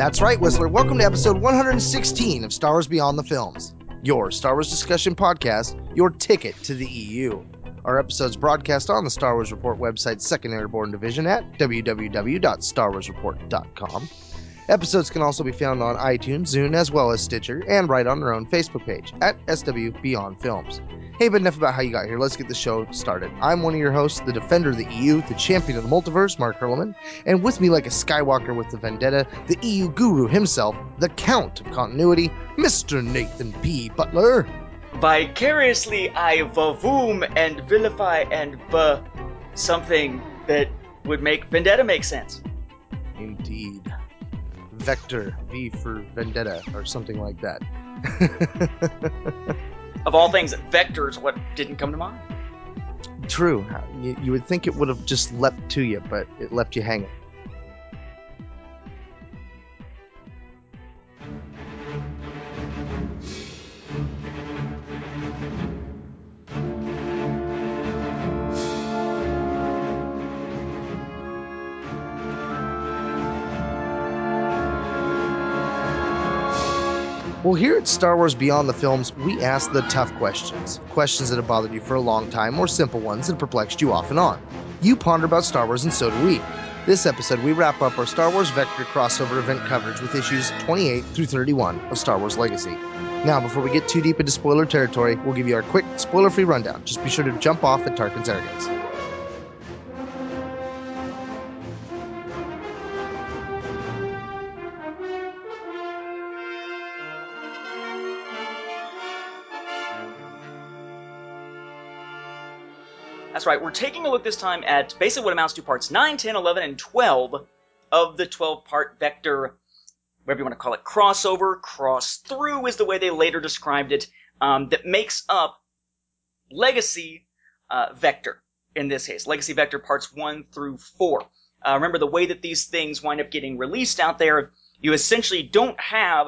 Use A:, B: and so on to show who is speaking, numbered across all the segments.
A: That's right, Whistler. Welcome to episode 116 of Star Wars Beyond the Films, your Star Wars discussion podcast, your ticket to the EU. Our episodes broadcast on the Star Wars Report website's second airborne division at www.starwarsreport.com. Episodes can also be found on iTunes, Zune, as well as Stitcher, and right on our own Facebook page at SW Beyond Films. Hey, but enough about how you got here. Let's get the show started. I'm one of your hosts, the defender of the EU, the champion of the multiverse, Mark Hurleman, and with me, like a Skywalker with the vendetta, the EU guru himself, the Count of Continuity, Mr. Nathan P. Butler.
B: Vicariously, I vavoom and vilify and b something that would make vendetta make sense.
A: Indeed. Vector, V for vendetta, or something like that.
B: Of all things, vectors what didn't come to mind.
A: True. You, you would think it would have just leapt to you, but it left you hanging. Well, here at Star Wars Beyond the Films, we ask the tough questions. Questions that have bothered you for a long time, or simple ones that perplexed you off and on. You ponder about Star Wars, and so do we. This episode, we wrap up our Star Wars Vector crossover event coverage with issues 28 through 31 of Star Wars Legacy. Now, before we get too deep into spoiler territory, we'll give you our quick, spoiler free rundown. Just be sure to jump off at Tarkin's arrogance.
B: That's right, we're taking a look this time at basically what amounts to parts 9, 10, 11, and 12 of the 12 part vector, whatever you want to call it, crossover, cross through is the way they later described it, um, that makes up Legacy uh, Vector in this case. Legacy Vector parts 1 through 4. Uh, remember, the way that these things wind up getting released out there, you essentially don't have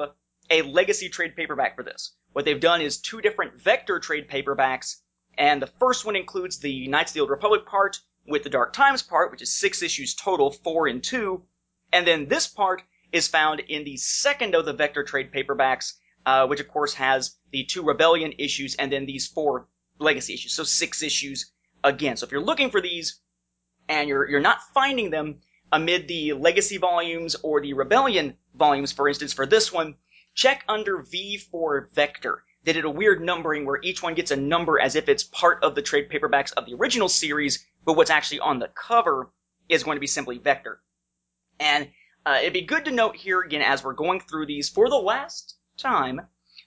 B: a Legacy trade paperback for this. What they've done is two different Vector trade paperbacks and the first one includes the Knights of the Old Republic part with the Dark Times part, which is six issues total, four and two. And then this part is found in the second of the Vector trade paperbacks, uh, which of course has the two Rebellion issues and then these four Legacy issues. So six issues again. So if you're looking for these and you're, you're not finding them amid the Legacy volumes or the Rebellion volumes, for instance, for this one, check under V for Vector they did a weird numbering where each one gets a number as if it's part of the trade paperbacks of the original series, but what's actually on the cover is going to be simply Vector. And uh, it'd be good to note here again as we're going through these for the last time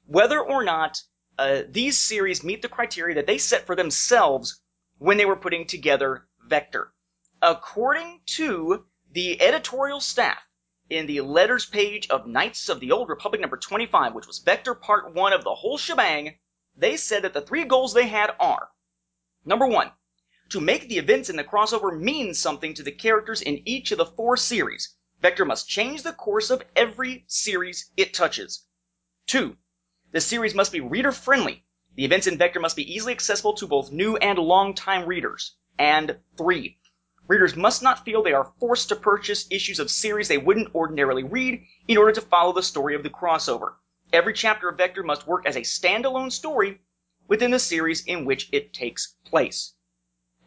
B: whether or not uh, these series meet the criteria that they set for themselves when they were putting together Vector. According to the editorial staff, in the letters page of Knights of the Old Republic number 25, which was Vector Part 1 of the whole shebang, they said that the three goals they had are number one, to make the events in the crossover mean something to the characters in each of the four series. Vector must change the course of every series it touches. Two, the series must be reader friendly. The events in Vector must be easily accessible to both new and long-time readers. And three, Readers must not feel they are forced to purchase issues of series they wouldn't ordinarily read in order to follow the story of the crossover. Every chapter of Vector must work as a standalone story within the series in which it takes place.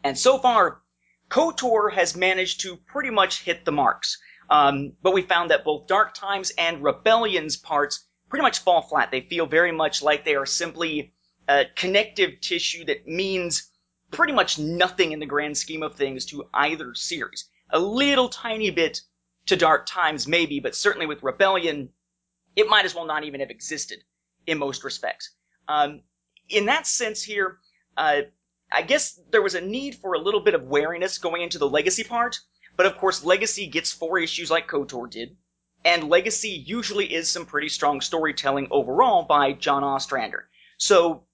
B: And so far, KOTOR has managed to pretty much hit the marks. Um, but we found that both Dark Times and Rebellion's parts pretty much fall flat. They feel very much like they are simply connective tissue that means pretty much nothing in the grand scheme of things to either series. A little tiny bit to Dark Times, maybe, but certainly with Rebellion, it might as well not even have existed in most respects. Um, in that sense, here, uh, I guess there was a need for a little bit of wariness going into the Legacy part, but of course, Legacy gets four issues like KOTOR did. and Legacy usually is some pretty strong storytelling overall by John Ostrander. So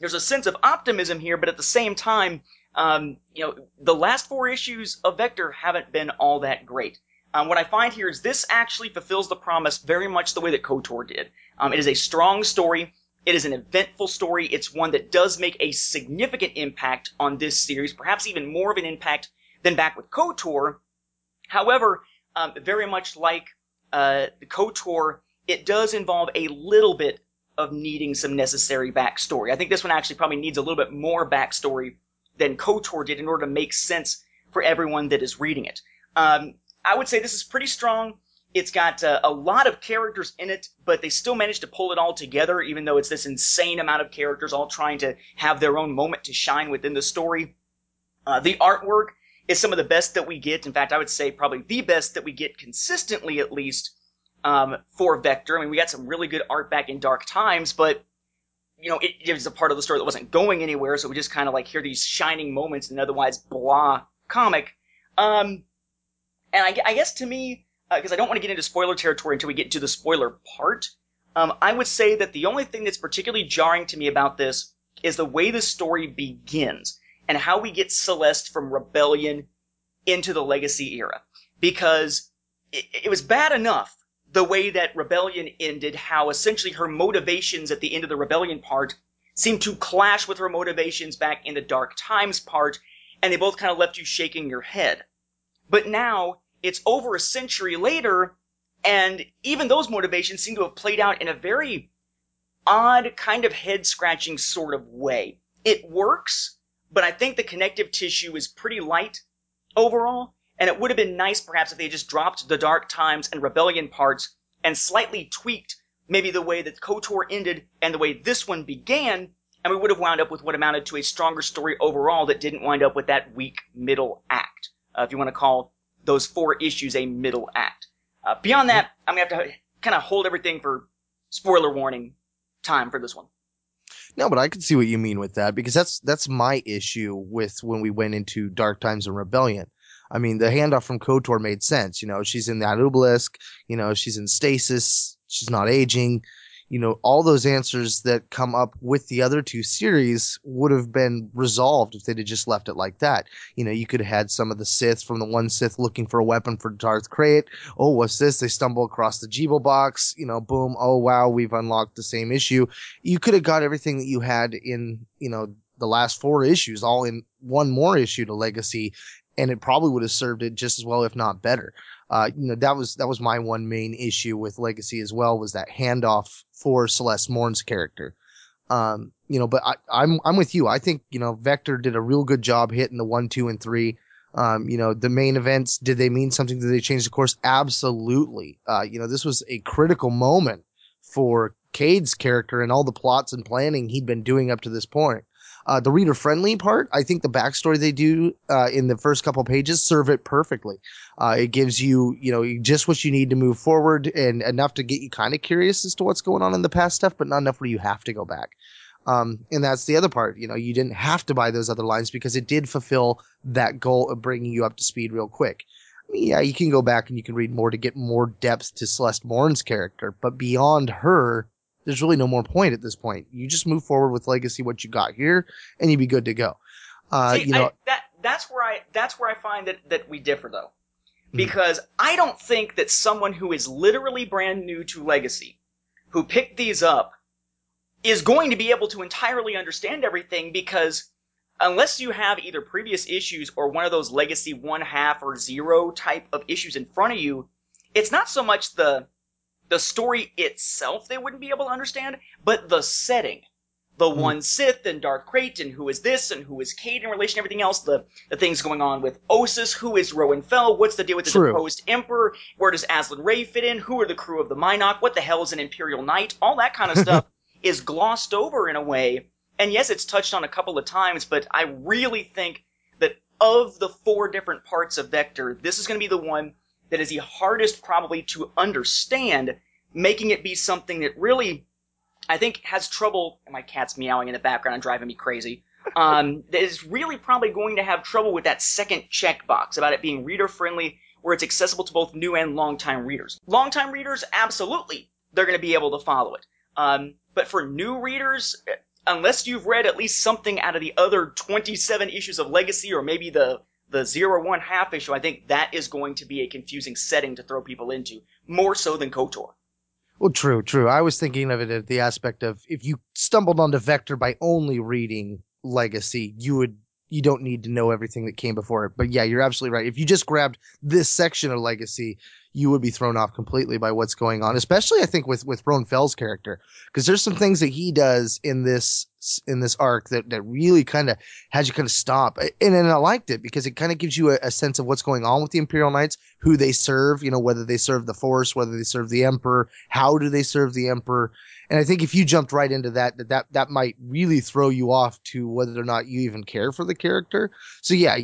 B: there's a sense of optimism here, but at the same time, um, you know, the last four issues of Vector haven't been all that great. Um, what I find here is this actually fulfills the promise very much the way that KOTOR did. Um, it is a strong story. It is an eventful story. It's one that does make a significant impact on this series, perhaps even more of an impact than back with KOTOR. However, um, very much like uh, KOTOR, it does involve a little bit of needing some necessary backstory. I think this one actually probably needs a little bit more backstory than KOTOR did in order to make sense for everyone that is reading it. Um, I would say this is pretty strong. It's got uh, a lot of characters in it, but they still managed to pull it all together, even though it's this insane amount of characters all trying to have their own moment to shine within the story. Uh, the artwork is some of the best that we get. In fact, I would say probably the best that we get consistently, at least, um, for Vector. I mean, we got some really good art back in Dark Times, but you know, it, it was a part of the story that wasn't going anywhere, so we just kind of like hear these shining moments in an otherwise blah comic. Um, and I, I guess to me, because uh, I don't want to get into spoiler territory until we get to the spoiler part, um, I would say that the only thing that's particularly jarring to me about this is the way the story begins and how we get Celeste from Rebellion into the Legacy era. Because it, it was bad enough the way that Rebellion ended, how essentially her motivations at the end of the Rebellion part seemed to clash with her motivations back in the Dark Times part, and they both kind of left you shaking your head. But now, it's over a century later, and even those motivations seem to have played out in a very odd, kind of head scratching sort of way. It works, but I think the connective tissue is pretty light overall, and it would have been nice perhaps if they just dropped the Dark Times and Rebellion parts and slightly tweaked maybe the way that KOTOR ended and the way this one began, and we would have wound up with what amounted to a stronger story overall that didn't wind up with that weak middle act. Uh, if you want to call those four issues a middle act. Uh, beyond that, I'm gonna have to kind of hold everything for spoiler warning time for this one.
A: No, but I can see what you mean with that because that's that's my issue with when we went into Dark Times and Rebellion. I mean, the handoff from KOTOR made sense. You know, she's in that obelisk. You know, she's in stasis. She's not aging. You know, all those answers that come up with the other two series would have been resolved if they'd have just left it like that. You know, you could have had some of the Sith from the one Sith looking for a weapon for Darth Krayt. Oh, what's this? They stumble across the Jeebo box. You know, boom. Oh, wow. We've unlocked the same issue. You could have got everything that you had in, you know, the last four issues all in one more issue to Legacy and it probably would have served it just as well, if not better. Uh, you know, that was that was my one main issue with Legacy as well was that handoff for Celeste Morne's character. Um, you know, but I, I'm I'm with you. I think you know Vector did a real good job hitting the one, two, and three. Um, you know, the main events did they mean something? Did they change the course? Absolutely. Uh, you know, this was a critical moment for Cade's character and all the plots and planning he'd been doing up to this point. Uh, the reader friendly part, I think the backstory they do uh, in the first couple pages serve it perfectly. Uh, it gives you, you know, just what you need to move forward and enough to get you kind of curious as to what's going on in the past stuff, but not enough where you have to go back. Um, and that's the other part. You know, you didn't have to buy those other lines because it did fulfill that goal of bringing you up to speed real quick. I mean, yeah, you can go back and you can read more to get more depth to Celeste Morne's character, but beyond her, there's really no more point at this point. You just move forward with legacy, what you got here, and you'd be good to go. Uh,
B: See,
A: you know,
B: I, that that's where I that's where I find that that we differ though, because I don't think that someone who is literally brand new to legacy, who picked these up, is going to be able to entirely understand everything because unless you have either previous issues or one of those legacy one half or zero type of issues in front of you, it's not so much the the story itself they wouldn't be able to understand, but the setting. The
A: Hmm.
B: one Sith and Darth Krayt and who is this and who is Cade in relation to everything else, the, the things going on with Ossus, who is Roan Fel, what's the deal with the
A: True.
B: deposed Emperor, where does Azlyn Rae fit in, who are the crew of the Mynock, what the hell is an Imperial Knight, all that kind of stuff is glossed over in a way. And yes, it's touched on a couple of times, but I really think that of the four different parts of Vector, this is going to be the one that is the hardest probably to understand, making it be something that really, I think, has trouble. My cat's meowing in the background and driving me crazy. Um, that is really probably going to have trouble with that second checkbox about it being reader friendly where it's accessible to both new and longtime readers. Longtime readers, absolutely, they're going to be able to follow it. Um, but for new readers, unless you've read at least something out of the other 27 issues of Legacy or maybe the the zero one half issue, I think that is going to be a confusing setting to throw people into, more so than KOTOR.
A: Well, true, true. I was thinking of it at the aspect of if you stumbled onto Vector by only reading Legacy, you would you don't need to know everything that came before it. But yeah, you're absolutely right. If you just grabbed this section of Legacy, you would be thrown off completely by what's going on, especially I think with with Roan Fel's character, because there's some things that he does in this in this arc that that really kind of has you kind of stop, and and I liked it because it kind of gives you a, a, sense of what's going on with the Imperial Knights, who they serve, you know, whether they serve the Force, whether they serve the Emperor, how do they serve the Emperor, and I think if you jumped right into that, that that that might really throw you off to whether or not you even care for the character. So yeah,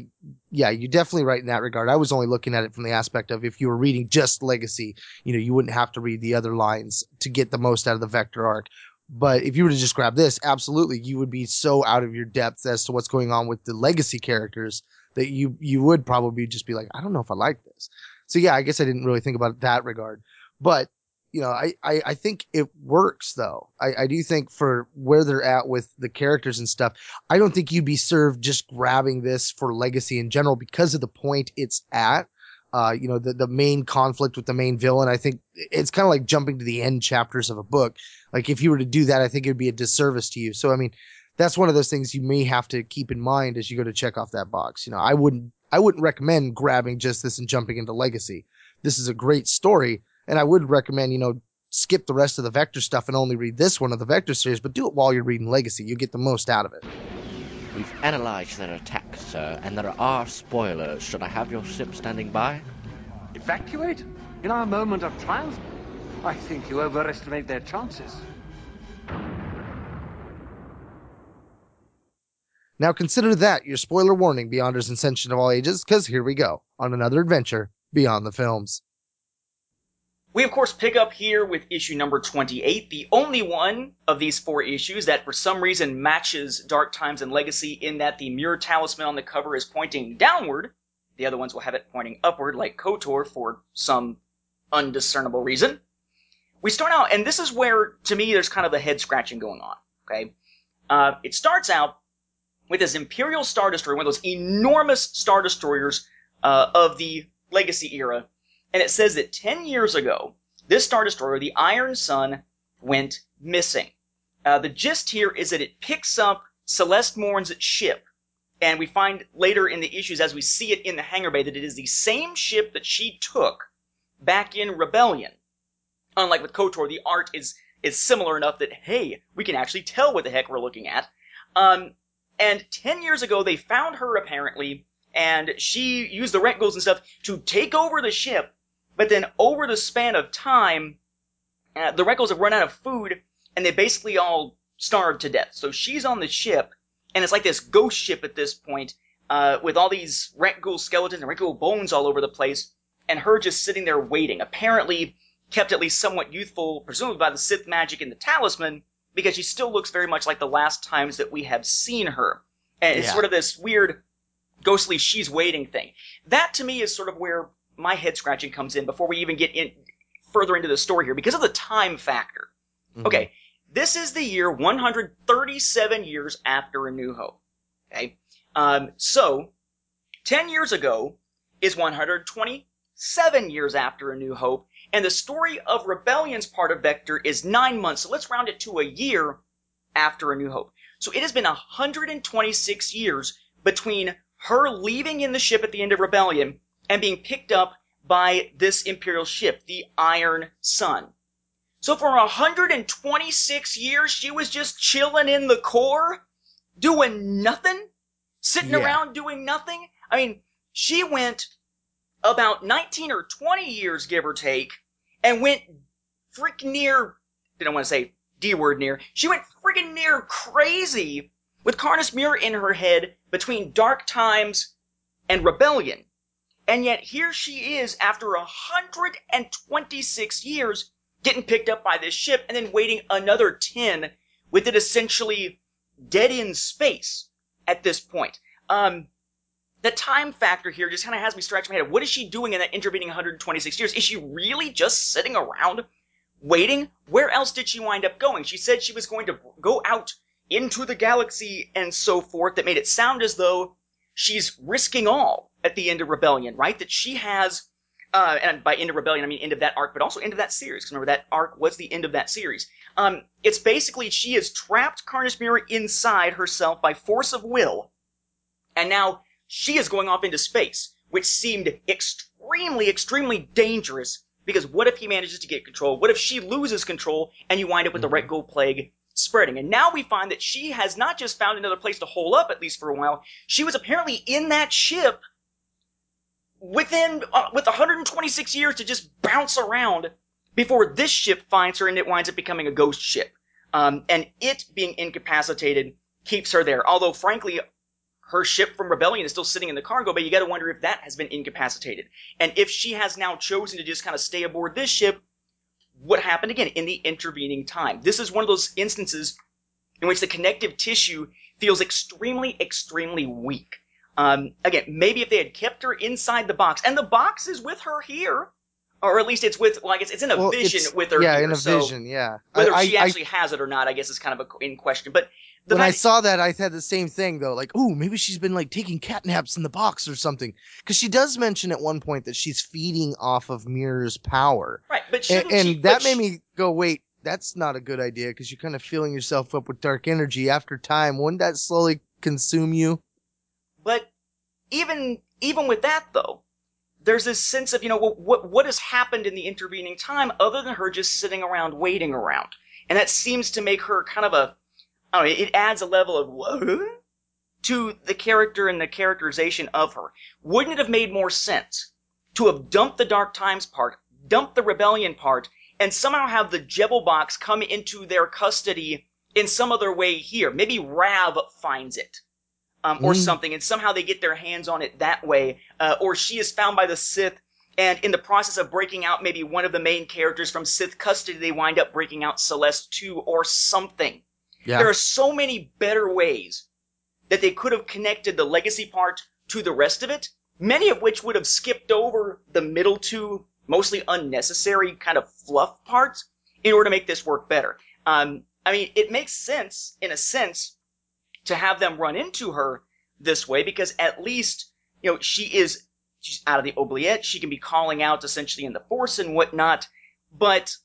A: yeah, you're definitely right in that regard. I was only looking at it from the aspect of if you were reading just Legacy, you know, you wouldn't have to read the other lines to get the most out of the Vector arc. But if you were to just grab this, absolutely, you would be so out of your depth as to what's going on with the Legacy characters that you you would probably just be like, I don't know if I like this. So yeah, I guess I didn't really think about that regard. But you know, I, I, I think it works though. I, I do think for where they're at with the characters and stuff, I don't think you'd be served just grabbing this for legacy in general because of the point it's at. Uh, you know, the, the main conflict with the main villain. I think it's kind of like jumping to the end chapters of a book. Like if you were to do that, I think it would be a disservice to you. So, I mean, that's one of those things you may have to keep in mind as you go to check off that box. You know, I wouldn't, I wouldn't recommend grabbing just this and jumping into legacy. This is a great story and I would recommend, you know, skip the rest of the Vector stuff and only read this one of the Vector series, but do it while you're reading Legacy. You get the most out of it.
C: We've analyzed their attack, sir, and there are spoilers. Should I have your ship standing by?
D: Evacuate? In our moment of triumph? I think you overestimate their chances.
A: Now consider that your spoiler warning, Beyonders and Sentient of all ages, because here we go on another adventure beyond the films.
B: We, of course, pick up here with issue number 28, the only one of these four issues that for some reason matches Dark Times and Legacy in that the Muur talisman on the cover is pointing downward. The other ones will have it pointing upward, like KOTOR, for some undiscernible reason. We start out, and this is where, to me, there's kind of the head scratching going on, okay? Uh, it starts out with this Imperial Star Destroyer, one of those enormous Star Destroyers uh, of the Legacy era, and it says that 10 years ago, this Star Destroyer, the Iron Sun, went missing. Uh, the gist here is that it picks up Celeste Morne's ship, and we find later in the issues as we see it in the hangar bay that it is the same ship that she took back in Rebellion. Unlike with KOTOR, the art is is similar enough that hey, we can actually tell what the heck we're looking at. Um, and ten years ago, they found her apparently, and she used the rent and stuff to take over the ship but then over the span of time, uh, the rakghouls have run out of food and they basically all starved to death. So she's on the ship, and it's like this ghost ship at this point, uh, with all these Rent skeletons and Rent bones all over the place, and her just sitting there waiting. Apparently kept at least somewhat youthful, presumably by the Sith magic and the talisman, because she still looks very much like the last times that we have seen her. And it's yeah. sort of this weird, ghostly she's waiting thing. That to me is sort of where my head scratching comes in before we even get in further into the story here because of the time factor. Mm-hmm. Okay, this is the year 137 years after A New Hope. Okay, um, so 10 years ago is 127 years after A New Hope, and the story of Rebellion's part of Vector is nine months. So let's round it to a year after A New Hope. So it has been 126 years between her leaving in the ship at the end of Rebellion and being picked up by this Imperial ship, the Iron Sun. So for 126 years, she was just chilling in the core, doing nothing, sitting yeah. around doing nothing. I mean, she went about 19 or 20 years, give or take, and went freaking near, didn't want to say D word near, she went freaking near crazy with Karness Muur in her head between Dark Times and Rebellion. And yet here she is after 126 years getting picked up by this ship and then waiting another 10 with it essentially dead in space at this point. Um, the time factor here just kind of has me scratching my head. What is she doing in that intervening 126 years? Is she really just sitting around waiting? Where else did she wind up going? She said she was going to go out into the galaxy and so forth. That made it sound as though she's risking all at the end of Rebellion, right? That she has, uh, and by end of Rebellion I mean end of that arc, but also end of that series. Because remember that arc was the end of that series. Um, it's basically she has trapped Karness Muur inside herself by force of will, and now she is going off into space, which seemed extremely, extremely dangerous. Because what if he manages to get control? What if she loses control and you wind up with the Red Gold Plague spreading? And now we find that she has not just found another place to hole up, at least for a while. She was apparently in that ship within uh, with 126 years to just bounce around before this ship finds her and it winds up becoming a ghost ship. Um, and it being incapacitated keeps her there. Although, frankly, her ship from Rebellion is still sitting in the cargo bay. You got to wonder if that has been incapacitated, and if she has now chosen to just kind of stay aboard this ship. What happened again in the intervening time? This is one of those instances in which the connective tissue feels extremely, extremely weak. Um, again, maybe if they had kept her inside the box, and the box is with her here, or at least it's with, like I guess it's in a
A: Well,
B: vision with her.
A: Yeah,
B: here,
A: in a
B: so
A: vision. Yeah.
B: Whether
A: I,
B: she
A: I-
B: actually has it or not, I guess is kind of a, in question. But the
A: when I saw that, I had the same thing though. Like, oh, maybe she's been like taking cat naps in the box or something. Because she does mention at one point that she's feeding off of Muur's power,
B: right, but
A: and, and
B: she,
A: that made
B: sh-
A: me go, wait, that's not a good idea because you're kind of filling yourself up with dark energy. After time, wouldn't that slowly consume you?
B: But even even with that though, there's this sense of you know what what, has happened in the intervening time other than her just sitting around waiting around, and that seems to make her kind of a I don't know. It adds a level of what to the character and the characterization of her. Wouldn't it have made more sense to have dumped the Dark Times part, dumped the Rebellion part, and somehow have the Jebel box come into their custody in some other way here? Maybe Rav finds it um, or
A: Mm.
B: something, and somehow they get their hands on it that way, uh, or she is found by the Sith, and in the process of breaking out maybe one of the main characters from Sith custody, they wind up breaking out Celeste too, or something.
A: Yeah.
B: There are so many better ways that they could have connected the legacy part to the rest of it, many of which would have skipped over the middle two, mostly unnecessary kind of fluff parts in order to make this work better. Um, I mean, it makes sense, in a sense, to have them run into her this way because at least, you know, she is she's out of the oubliette. She can be calling out essentially in the force and whatnot. But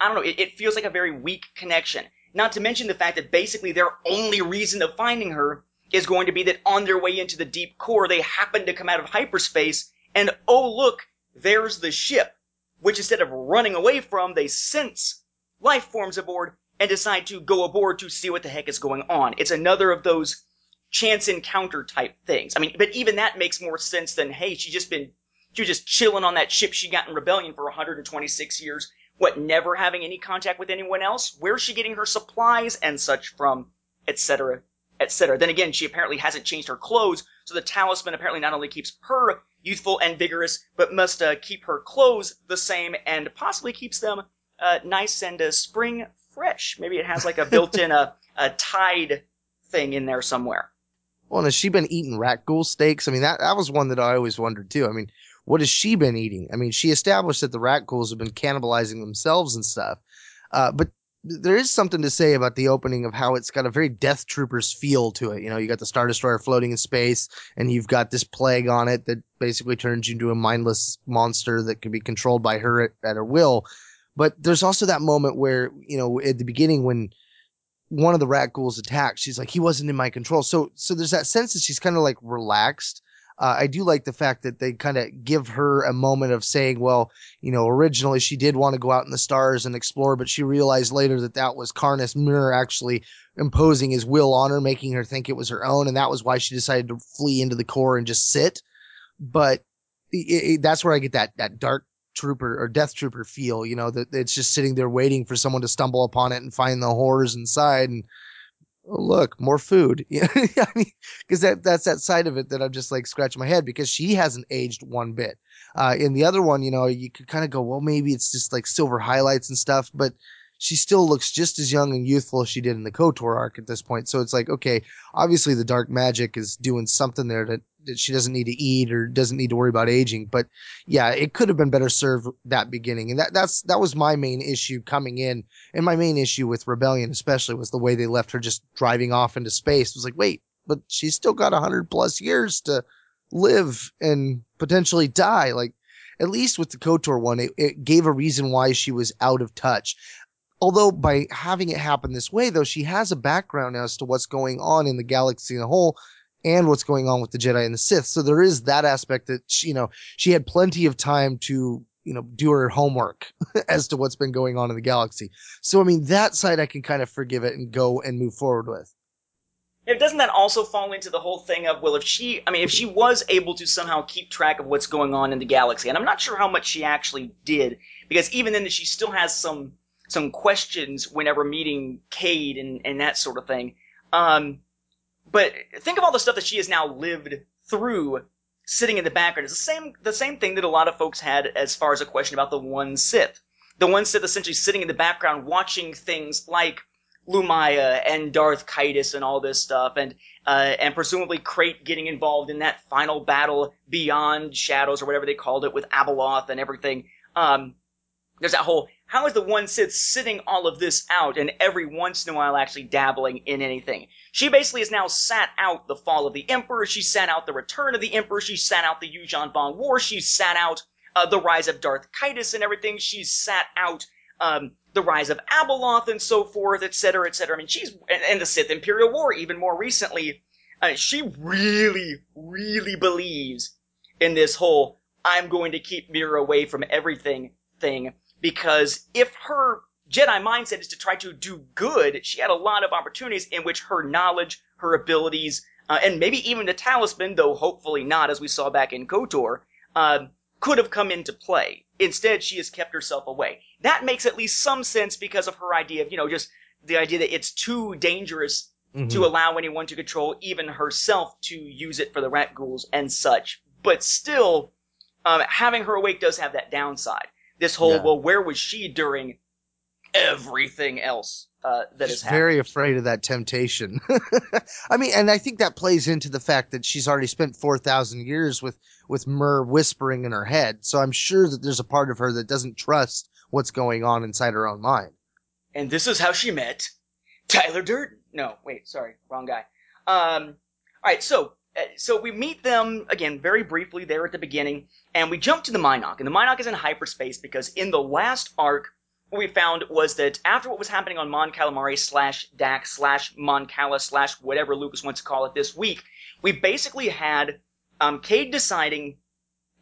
B: I don't know. It, it feels like a very weak connection. Not to mention the fact that basically their only reason of finding her is going to be that on their way into the deep core, they happen to come out of hyperspace and oh look, there's the ship. Which instead of running away from, they sense life forms aboard and decide to go aboard to see what the heck is going on. It's another of those chance encounter type things. I mean, but even that makes more sense than, hey, she's just been, she was just chilling on that ship she got in rebellion for 126 years. What, never having any contact with anyone else? Where's she getting her supplies and such from? Etc. Etc. Then again, she apparently hasn't changed her clothes, so the talisman apparently not only keeps her youthful and vigorous, but must uh, keep her clothes the same and possibly keeps them uh, nice and uh, spring fresh. Maybe it has like a built-in uh, a tide thing in there somewhere.
A: Well, and has she been eating rat ghoul steaks? I mean, that, that was one that I always wondered too. I mean, what has she been eating? I mean, she established that the rat ghouls have been cannibalizing themselves and stuff. Uh, but there is something to say about the opening of how it's got a very Death Troopers feel to it. You know, you got the Star Destroyer floating in space, and you've got this plague on it that basically turns you into a mindless monster that can be controlled by her at, at her will. But there's also that moment where, you know, at the beginning when one of the rat ghouls attacks, she's like, he wasn't in my control. So, so there's that sense that she's kind of like relaxed. Uh, I do like the fact that they kind of give her a moment of saying, well, you know, originally she did want to go out in the stars and explore, but she realized later that that was Karness Muur actually imposing his will on her, making her think it was her own. And that was why she decided to flee into the core and just sit. But it, it, that's where I get that, that dark trooper or death trooper feel, you know, that it's just sitting there waiting for someone to stumble upon it and find the horrors inside. And oh, look, more food. I mean, because that that's that side of it that I'm just like scratching my head because she hasn't aged one bit. Uh, in the other one, you know, you could kind of go, well, maybe it's just like silver highlights and stuff, but she still looks just as young and youthful as she did in the KOTOR arc at this point. So it's like, okay, obviously the dark magic is doing something there that, that she doesn't need to eat or doesn't need to worry about aging. But yeah, it could have been better served that beginning. And that, that's, that was my main issue coming in. And my main issue with Rebellion, especially, was the way they left her just driving off into space. It was like, wait, but she's still got a hundred plus years to live and potentially die. Like, at least with the KOTOR one, it, it gave a reason why she was out of touch. Although by having it happen this way, though, she has a background as to what's going on in the galaxy in a whole and what's going on with the Jedi and the Sith. So there is that aspect that she, you know, she had plenty of time to, you know, do her homework as to what's been going on in the galaxy. So, I mean, that side I can kind of forgive it and go and move forward with.
B: Yeah, doesn't that also fall into the whole thing of well, if she, I mean, if she was able to somehow keep track of what's going on in the galaxy, and I'm not sure how much she actually did, because even then she still has some some questions whenever meeting Cade and and that sort of thing. Um, but think of all the stuff that she has now lived through, sitting in the background. It's the same the same thing that a lot of folks had as far as a question about the one Sith. The one Sith essentially sitting in the background watching things like Lumiya and Darth Caedus and all this stuff, and uh, and presumably Krayt getting involved in that final battle beyond Shadows or whatever they called it with Abeloth and everything. Um, there's that whole how is the one Sith sitting all of this out and every once in a while actually dabbling in anything? She basically has now sat out the fall of the Emperor. She sat out the return of the Emperor. She sat out the Yuuzhan Vong War. She sat out uh, the rise of Darth Caedus and everything. she sat out um, the rise of Abeloth and so forth, etc., etc. I mean, she's and, the Sith Imperial War even more recently. Uh, she really, really believes in this whole "I'm going to keep Muur away from everything" thing because if her Jedi mindset is to try to do good, she had a lot of opportunities in which her knowledge, her abilities, uh, and maybe even the talisman, though hopefully not, as we saw back in KOTOR, uh, could have come into play. Instead, she has kept herself away. That makes at least some sense because of her idea of, you know, just the idea that it's too dangerous mm-hmm. to allow anyone to control even herself to use it for the rat ghouls and such. But still, um, having her awake does have that downside. This whole, yeah. well, where was she during everything else uh, that
A: she's
B: is
A: very afraid of that temptation. I mean, and I think that plays into the fact that she's already spent four thousand years with with Muur whispering in her head. So I'm sure that there's a part of her that doesn't trust what's going on inside her own mind.
B: And this is how she met Tyler Durden. No, wait, sorry, wrong guy. Um, all right, so so we meet them again very briefly there at the beginning, and we jump to the Mynock, and the Mynock is in hyperspace because in the last arc what we found was that after what was happening on Mon Calamari slash Dax slash Mon Cala slash whatever Lucas wants to call it this week, we basically had um, Cade deciding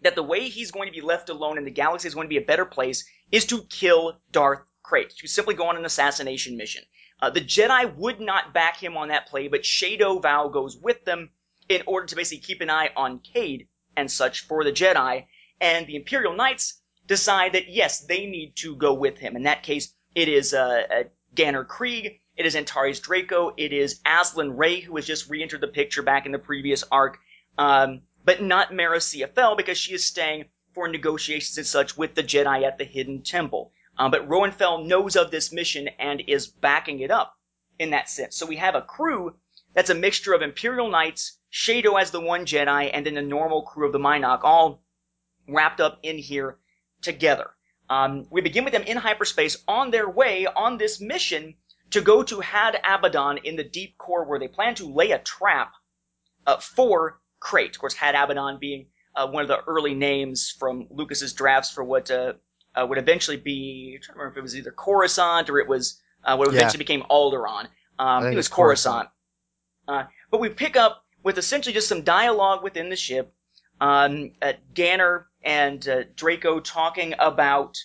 B: that the way he's going to be left alone in the galaxy is going to be a better place is to kill Darth Krayt, to simply go on an assassination mission. Uh, the Jedi would not back him on that play, but Shado Vao goes with them in order to basically keep an eye on Cade and such for the Jedi, and the Imperial Knights decide that yes, they need to go with him. In that case, it is uh, uh, Ganner Krieg, it is Antares Draco, it is Azlyn Rae, who has just re-entered the picture back in the previous arc, um, but not Marasiah Fel because she is staying for negotiations and such with the Jedi at the Hidden Temple. Um, but Roan Fel knows of this mission and is backing it up in that sense. So we have a crew that's a mixture of Imperial Knights, Shado as the one Jedi, and then the normal crew of the Mynock, all wrapped up in here together. Um, we begin with them in hyperspace on their way on this mission to go to Had Abaddon in the deep core where they plan to lay a trap uh, for Krayt. Of course, Had Abaddon being uh, one of the early names from Lucas's drafts for what uh, uh would eventually be. Trying to remember if it was either Coruscant or it was uh, what eventually yeah. became Alderaan. Um, it was Coruscant. Coruscant. Uh, but we pick up with essentially just some dialogue within the ship. Um, Ganner and uh, Draco talking about,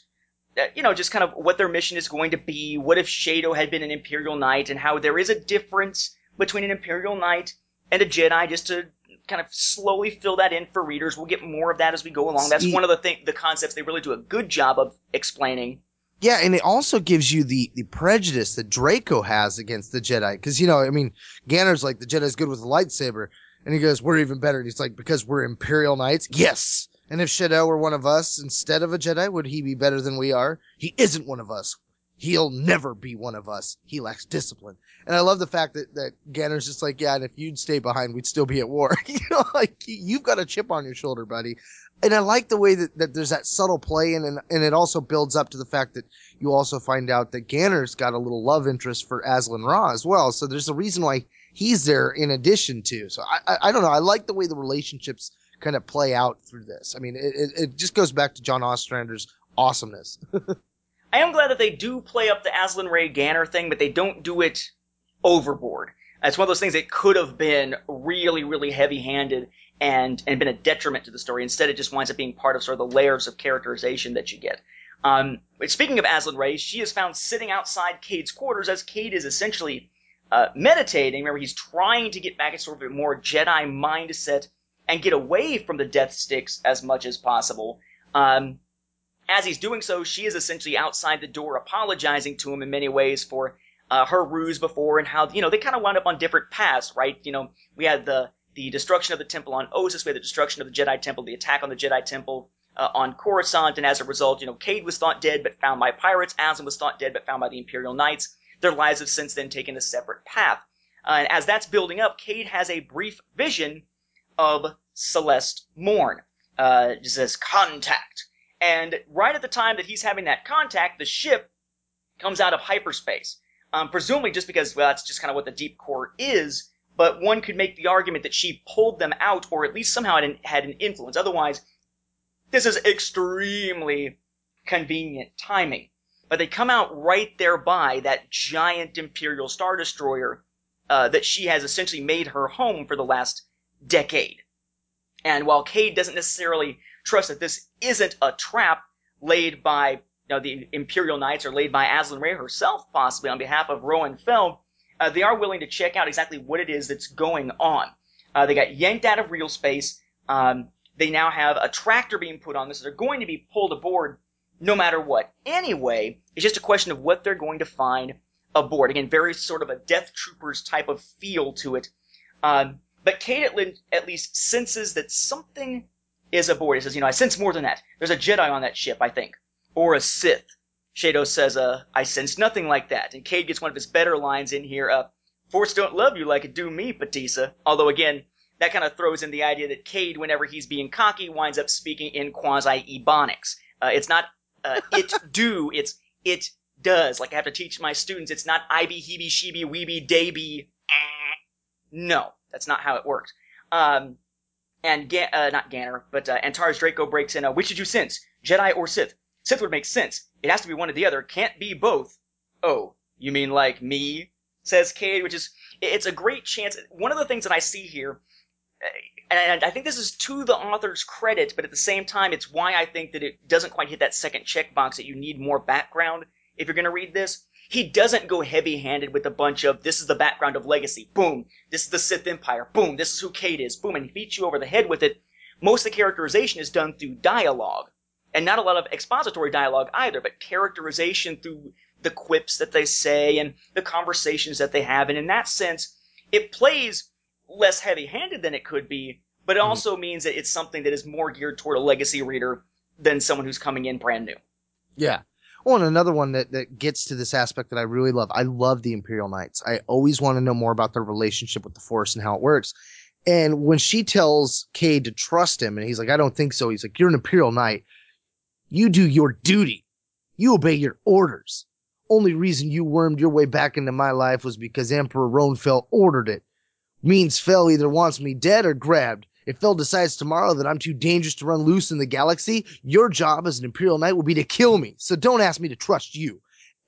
B: uh, you know, just kind of what their mission is going to be. What if Shado had been an Imperial Knight, and how there is a difference between an Imperial Knight and a Jedi, just to kind of slowly fill that in for readers. We'll get more of that as we go along. That's one of the th- the concepts they really do a good job of explaining.
A: Yeah, and it also gives you the the prejudice that Draco has against the Jedi, because you know, I mean, Ganner's like the Jedi's good with a lightsaber, and he goes, "We're even better." And he's like, "Because we're Imperial Knights." Yes, and if Shado were one of us instead of a Jedi, would he be better than we are? He isn't one of us. He'll never be one of us. He lacks discipline. And I love the fact that, that Ganner's just like, yeah, and if you'd stay behind, we'd still be at war. you know, like you've got a chip on your shoulder, buddy. And I like the way that, that there's that subtle play and, and, and it also builds up to the fact that you also find out that Ganner's got a little love interest for Azlyn Rae as well. So there's a reason why he's there in addition to. So I, I, I don't know. I like the way the relationships kind of play out through this. I mean, it, it, it just goes back to John Ostrander's awesomeness.
B: I am glad that they do play up the Azlyn Rae Ganner thing, but they don't do it overboard. It's one of those things that could have been really, really heavy handed and, and been a detriment to the story. Instead, it just winds up being part of sort of the layers of characterization that you get. Um, speaking of Azlyn Rae, she is found sitting outside Cade's quarters as Cade is essentially uh, meditating. Remember, he's trying to get back into sort of a more Jedi mindset and get away from the Death Sticks as much as possible. Um, as he's doing so, she is essentially outside the door apologizing to him in many ways for uh, her ruse before and how, you know, they kind of wound up on different paths, right? You know, we had the, the destruction of the temple on Ossus, we had the destruction of the Jedi temple, the attack on the Jedi temple uh, on Coruscant, and as a result, you know, Cade was thought dead but found by pirates, Azlyn was thought dead but found by the Imperial Knights. Their lives have since then taken a separate path. Uh, and as that's building up, Cade has a brief vision of Celeste Morne. Uh, it says contact. And right at the time that he's having that contact, the ship comes out of hyperspace. Um, presumably just because, well, that's just kind of what the deep core is, but one could make the argument that she pulled them out or at least somehow had an, had an influence. Otherwise, this is extremely convenient timing. But they come out right there by that giant Imperial Star Destroyer uh, that she has essentially made her home for the last decade. And while Cade doesn't necessarily trust that this isn't a trap laid by you know, the Imperial Knights or laid by Azlyn Rae herself, possibly on behalf of Roan Fel, uh, they are willing to check out exactly what it is that's going on. Uh, they got yanked out of real space. Um, they now have a tractor being put on this. So they're going to be pulled aboard no matter what. Anyway, it's just a question of what they're going to find aboard. Again, very sort of a Death Troopers type of feel to it. Um, but Cade at least senses that something is aboard. He says, you know, I sense more than that. There's a Jedi on that ship, I think. Or a Sith. Shado says, uh, I sense nothing like that. And Cade gets one of his better lines in here, uh, Force don't love you like it do me, Patissa. Although again, that kind of throws in the idea that Cade, whenever he's being cocky, winds up speaking in quasi-ebonics. Uh, it's not, uh, it do, it's, it does. Like I have to teach my students, it's not I be, he be, she be, we be, they be, eh. No, that's not how it works. Um, and uh, not Ganner, but uh, Antares Draco breaks in. Uh, which did you sense, Jedi or Sith? Sith would make sense. It has to be one or the other. Can't be both. Oh, you mean like me? Says Cade, which is it's a great chance. One of the things that I see here, uh, and I think this is to the author's credit, but at the same time, it's why I think that it doesn't quite hit that second checkbox that you need more background if you're going to read this. He doesn't go heavy handed with a bunch of this is the background of Legacy. Boom. This is the Sith Empire. Boom. This is who Cade is. Boom. And he beats you over the head with it. Most of the characterization is done through dialogue. And not a lot of expository dialogue either, but characterization through the quips that they say and the conversations that they have. And in that sense, it plays less heavy handed than it could be, but it mm-hmm. also means that it's something that is more geared toward a legacy reader than someone who's coming in brand new.
A: Yeah. Oh, and another one that, that gets to this aspect that I really love. I love the Imperial Knights. I always want to know more about their relationship with the Force and how it works. And when she tells Cade to trust him, and he's like, I don't think so. He's like, You're an Imperial Knight. You do your duty. You obey your orders. Only reason you wormed your way back into my life was because Emperor Roan Fel ordered it. Means Fel either wants me dead or grabbed. If Fel decides tomorrow that I'm too dangerous to run loose in the galaxy, your job as an Imperial Knight will be to kill me. So don't ask me to trust you.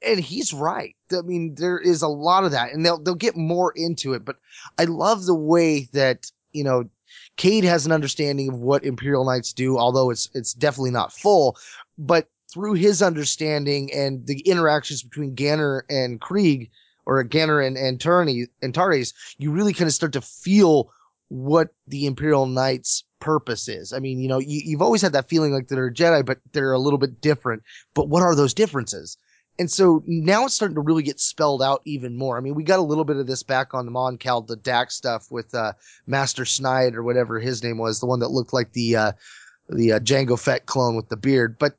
A: And he's right. I mean, there is a lot of that and they'll, they'll get more into it, but I love the way that, you know, Cade has an understanding of what Imperial Knights do, although it's, it's definitely not full, but through his understanding and the interactions between Ganner and Krieg, or Ganner and, and Antares, you really kind of start to feel what the Imperial Knights purpose is. I mean, you know, you, have always had that feeling like they're Jedi, but they're a little bit different. But what are those differences? And so now it's starting to really get spelled out even more. I mean, we got a little bit of this back on the Mon Cal, the Dax stuff with, uh, Master Snide or whatever his name was, the one that looked like the, uh, the, uh, Jango Fett clone with the beard. But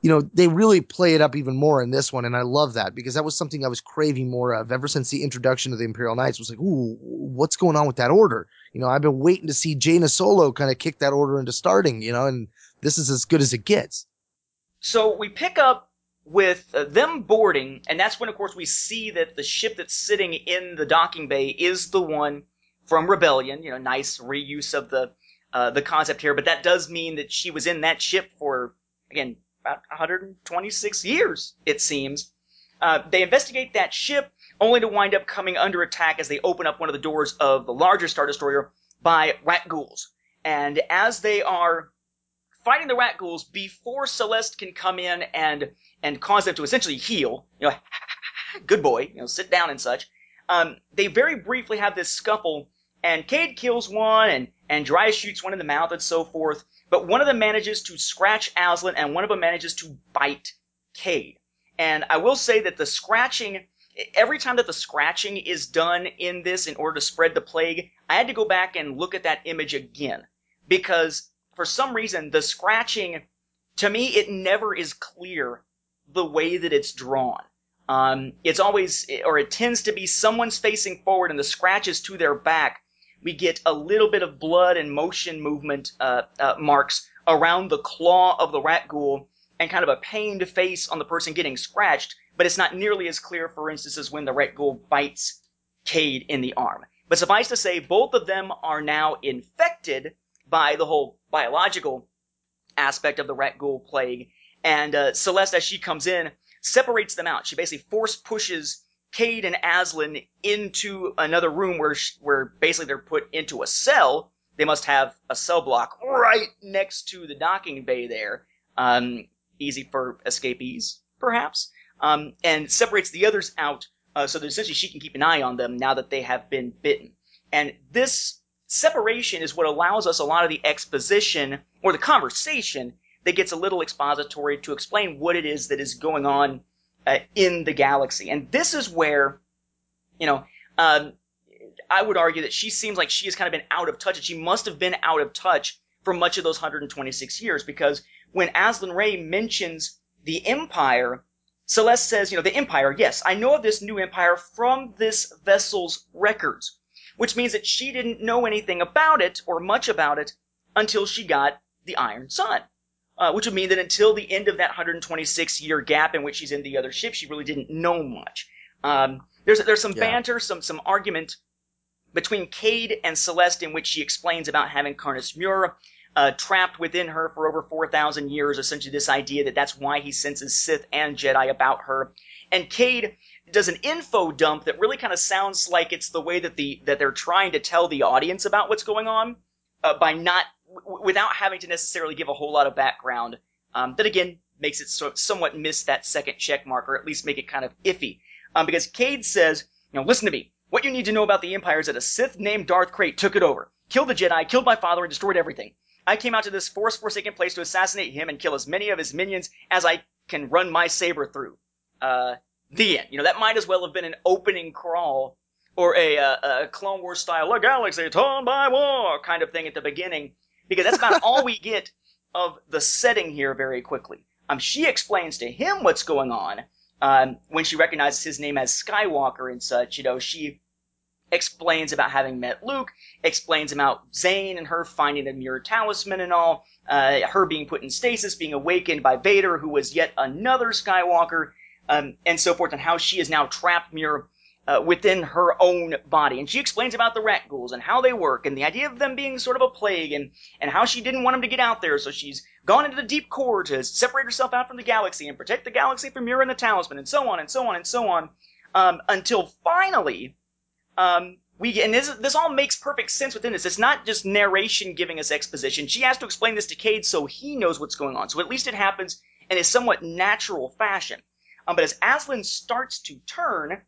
A: you know, they really play it up even more in this one, and I love that because that was something I was craving more of ever since the introduction of the Imperial Knights. Was like, ooh, what's going on with that order? You know, I've been waiting to see Jaina Solo kind of kick that order into starting. You know, and this is as good as it gets.
B: So we pick up with uh, them boarding, and that's when, of course, we see that the ship that's sitting in the docking bay is the one from Rebellion. You know, nice reuse of the uh, the concept here, but that does mean that she was in that ship for again about 126 years, it seems. Uh, they investigate that ship, only to wind up coming under attack as they open up one of the doors of the larger Star Destroyer by Rakghouls. And as they are fighting the Rakghouls, before Celeste can come in and and cause them to essentially heal, you know, good boy, you know, sit down and such. Um, they very briefly have this scuffle, and Cade kills one, and and Dry shoots one in the mouth, and so forth but one of them manages to scratch Azlyn and one of them manages to bite Cade. And I will say that the scratching, every time that the scratching is done in this in order to spread the plague, I had to go back and look at that image again. Because for some reason, the scratching, to me, it never is clear the way that it's drawn. Um, it's always, or it tends to be someone's facing forward and the scratch is to their back, we get a little bit of blood and motion movement uh, uh, marks around the claw of the Rakghoul and kind of a pained face on the person getting scratched, but it's not nearly as clear, for instance, as when the Rakghoul bites Cade in the arm. But suffice to say, both of them are now infected by the whole biological aspect of the Rakghoul plague, and uh, Celeste, as she comes in, separates them out. She basically force pushes Cade and Azlyn into another room where where basically they're put into a cell. They must have a cell block right next to the docking bay there. Um, easy for escapees, perhaps. Um, and separates the others out uh, so that essentially she can keep an eye on them now that they have been bitten. And this separation is what allows us a lot of the exposition or the conversation that gets a little expository to explain what it is that is going on uh, in the galaxy. And this is where, you know, um, I would argue that she seems like she has kind of been out of touch, and she must have been out of touch for much of those 126 years, because when Azlyn Rae mentions the Empire, Celeste says, you know, the Empire, yes, I know of this new Empire from this vessel's records, which means that she didn't know anything about it, or much about it, until she got the Iron Sun uh, which would mean that until the end of that 126 year gap in which she's in the other ship, she really didn't know much. Um, there's there's some yeah. banter, some some argument between Cade and Celeste in which she explains about having Karness Muur uh, trapped within her for over 4,000 years. Essentially, this idea that that's why he senses Sith and Jedi about her. And Cade does an info dump that really kind of sounds like it's the way that the that they're trying to tell the audience about what's going on uh, by not w- without having to necessarily give a whole lot of background. Um, that again makes it so, somewhat miss that second check mark, or at least make it kind of iffy. Um, because Cade says, you know, listen to me. What you need to know about the Empire is that a Sith named Darth Krayt took it over, killed the Jedi, killed my father, and destroyed everything. I came out to this Force-forsaken place to assassinate him and kill as many of his minions as I can run my saber through. Uh, the end. You know, that might as well have been an opening crawl or a, uh, a Clone Wars style, a galaxy torn by war kind of thing at the beginning because that's about all we get of the setting here very quickly. Um, she explains to him what's going on um, when she recognizes his name as Skywalker and such. You know, she explains about having met Luke, explains about Zayne and her finding the mirror talisman and all, uh, her being put in stasis, being awakened by Vader, who was yet another Skywalker, um, and so forth, and how she is now trapped Muur uh, within her own body. And she explains about the Rakghouls and how they work and the idea of them being sort of a plague and, and how she didn't want them to get out there. So she's gone into the deep core to separate herself out from the galaxy and protect the galaxy from Muur and the Talisman and so on and so on and so on. Um, until finally, um, we and this this all makes perfect sense within this. It's not just narration giving us exposition. She has to explain this to Cade so he knows what's going on. So at least it happens in a somewhat natural fashion. Um, but as Azlyn starts to turn,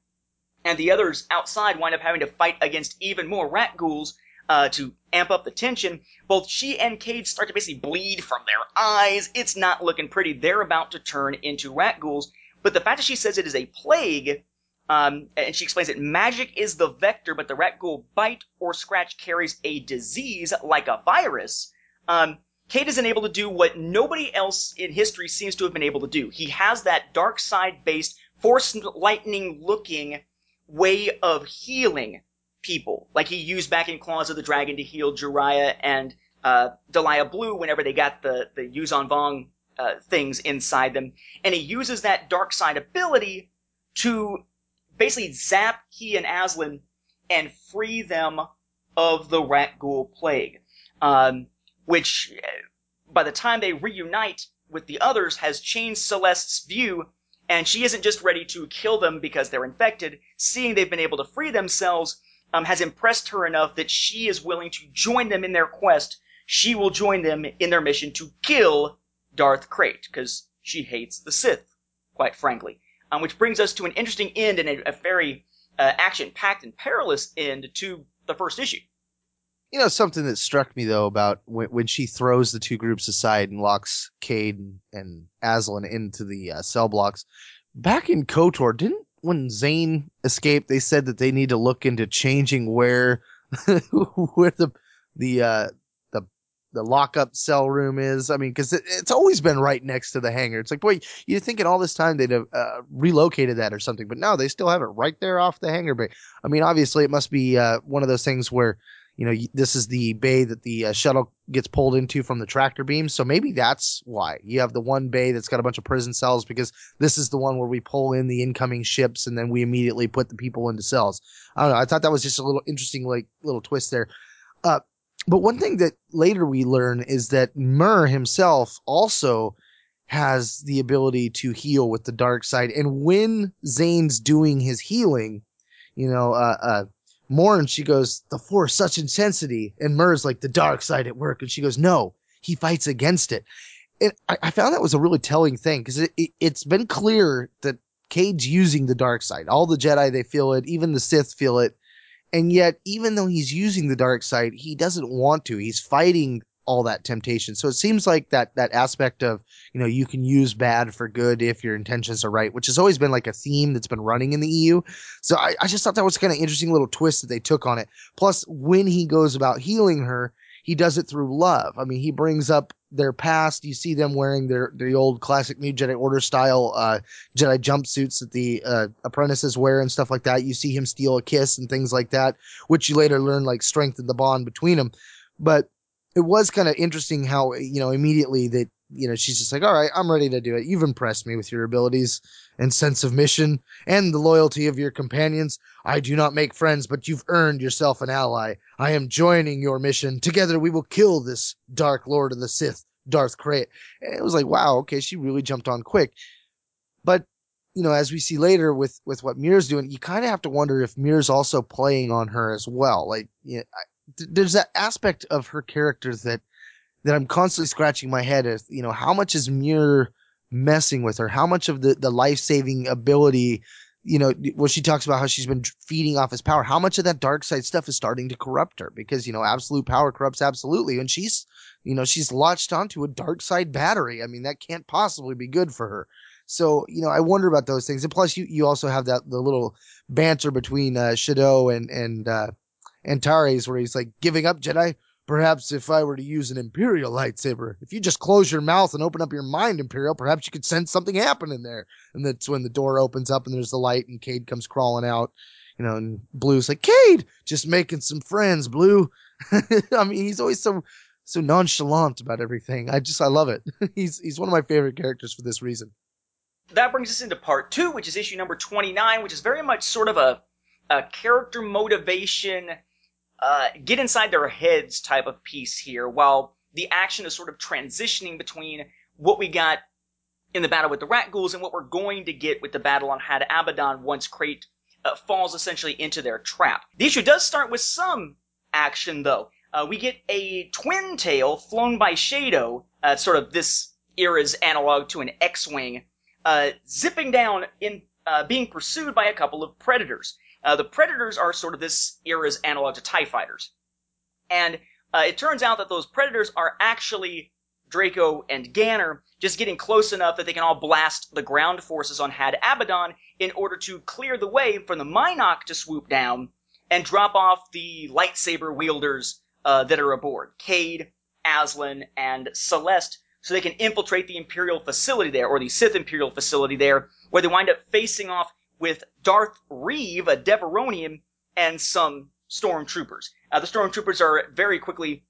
B: and the others outside wind up having to fight against even more Rakghouls uh, to amp up the tension. Both she and Cade start to basically bleed from their eyes. It's not looking pretty. They're about to turn into Rakghouls. But the fact that she says it is a plague, um, and she explains that magic is the vector, but the Rakghoul bite or scratch carries a disease like a virus. Um, Cade isn't able to do what nobody else in history seems to have been able to do. He has that dark side based, force lightning looking way of healing people, like he used back in Claws of the Dragon to heal Jariah and uh, Deliah Blue whenever they got the the Yuuzhan Vong uh, things inside them, and he uses that dark side ability to basically zap he and Azlyn and free them of the Rakghoul plague, um, which by the time they reunite with the others has changed Celeste's view and she isn't just ready to kill them because they're infected. Seeing they've been able to free themselves um, has impressed her enough that she is willing to join them in their quest. She will join them in their mission to kill Darth Krayt because she hates the Sith, quite frankly. Um, which brings us to an interesting end and a, a very uh, action-packed and perilous end to the first issue.
A: You know, something that struck me though about when, when she throws the two groups aside and locks Cade and, and Azlyn into the uh, cell blocks. Back in KOTOR, didn't when Zayne escaped, they said that they need to look into changing where where the the uh, the lockup cell room is. I mean, because it, it's always been right next to the hangar. It's like, boy, you'd think in all this time they'd have uh, relocated that or something, but no, they still have it right there off the hangar bay. I mean, obviously, it must be uh, one of those things where you know, this is the bay that the uh, shuttle gets pulled into from the tractor beam. So maybe that's why you have the one bay that's got a bunch of prison cells because this is the one where we pull in the incoming ships and then we immediately put the people into cells. I don't know. I thought that was just a little interesting, like little twist there. Uh, but one thing that later we learn is that Muur himself also has the ability to heal with the dark side. And when Zayne's doing his healing, you know, uh, uh, Morne, she goes, the force, such intensity. And Muur's like, the dark side at work. And she goes, no, he fights against it. And I, I found that was a really telling thing because it, it, it's been clear that Cade's using the dark side. All the Jedi, they feel it. Even the Sith feel it. And yet, even though he's using the dark side, he doesn't want to. He's fighting all that temptation. So it seems like that that aspect of you know you can use bad for good if your intentions are right, which has always been like a theme that's been running in the EU. So I, I just thought that was kind of interesting little twist that they took on it. Plus, when he goes about healing her, he does it through love. I mean, he brings up their past. You see them wearing their the old classic New Jedi Order style uh, Jedi jumpsuits that the uh, apprentices wear and stuff like that. You see him steal a kiss and things like that, which you later learn like strengthen the bond between them. But it was kind of interesting how you know immediately that you know she's just like all right i'm ready to do it. You've impressed me with your abilities and sense of mission and the loyalty of your companions. I do not make friends but you've earned yourself an ally. I am joining your mission. Together we will kill this dark lord of the sith darth krayt. And it was like wow okay she really jumped on quick. But you know as we see later with with what Muur's doing you kind of have to wonder if Muur's also playing on her as well. Like you know, there's that aspect of her character that that I'm constantly scratching my head as you know how much is Muur messing with her? How much of the the life-saving ability you know well, she talks about how she's been feeding off his power. How much of that dark side stuff is starting to corrupt her? Because you know absolute power corrupts absolutely and she's you know she's latched onto a dark side battery. I mean that can't possibly be good for her. So you know i wonder about those things. And plus you you also have that the little banter between uh Shado and and uh Antares where he's like giving up Jedi. Perhaps if I were to use an Imperial lightsaber, if you just close your mouth and open up your mind, Imperial, perhaps you could sense something happening there. And that's when the door opens up and there's the light and Cade comes crawling out. You know, and Blue's like, Cade, just making some friends, Blue. I mean, he's always so so nonchalant about everything. I just I love it. he's he's one of my favorite characters for this reason.
B: That brings us into part two, which is issue number twenty nine, which is very much sort of a a character motivation uh, get inside their heads type of piece here, while the action is sort of transitioning between what we got in the battle with the Rakghouls and what we're going to get with the battle on Had Abaddon once Krayt uh, falls essentially into their trap. The issue does start with some action, though. Uh, we get a twin tail flown by Shado, uh, sort of this era's analog to an X-wing, uh, zipping down in uh, being pursued by a couple of predators. Uh, the Predators are sort of this era's analog to TIE fighters. And uh, it turns out that those Predators are actually Draco and Ganner just getting close enough that they can all blast the ground forces on Had Abaddon in order to clear the way for the Mynock to swoop down and drop off the lightsaber wielders uh, that are aboard. Cade, Azlyn and Celeste so they can infiltrate the Imperial facility there, or the Sith Imperial facility there, where they wind up facing off with Darth Reave, a Devaronian, and some stormtroopers. Uh, the stormtroopers are very quickly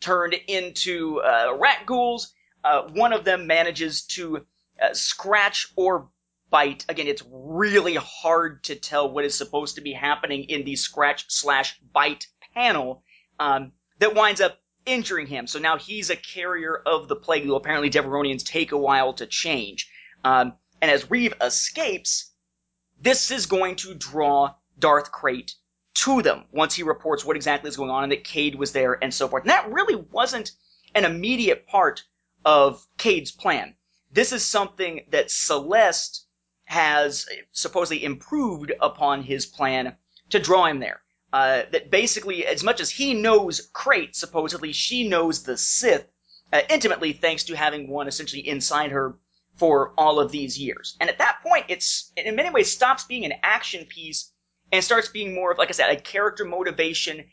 B: turned into uh, Rakghouls. Uh, one of them manages to uh, scratch or bite. Again, it's really hard to tell what is supposed to be happening in the scratch slash bite panel um, that winds up injuring him. So now he's a carrier of the plague, though apparently Devaronians take a while to change. Um, and as Reave escapes, this is going to draw Darth Krayt to them once he reports what exactly is going on and that Cade was there and so forth. And that really wasn't an immediate part of Cade's plan. This is something that Celeste has supposedly improved upon his plan to draw him there. Uh, that basically, as much as he knows Krayt, supposedly she knows the Sith uh, intimately, thanks to having one essentially inside her for all of these years. And at that point, it's in many ways stops being an action piece and starts being more of, like I said, a character motivation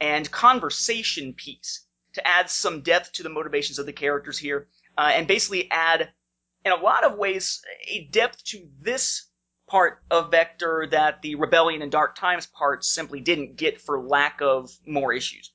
B: and conversation piece to add some depth to the motivations of the characters here, uh, and basically add, in a lot of ways, a depth to this part of Vector that the Rebellion and Dark Times part simply didn't get for lack of more issues.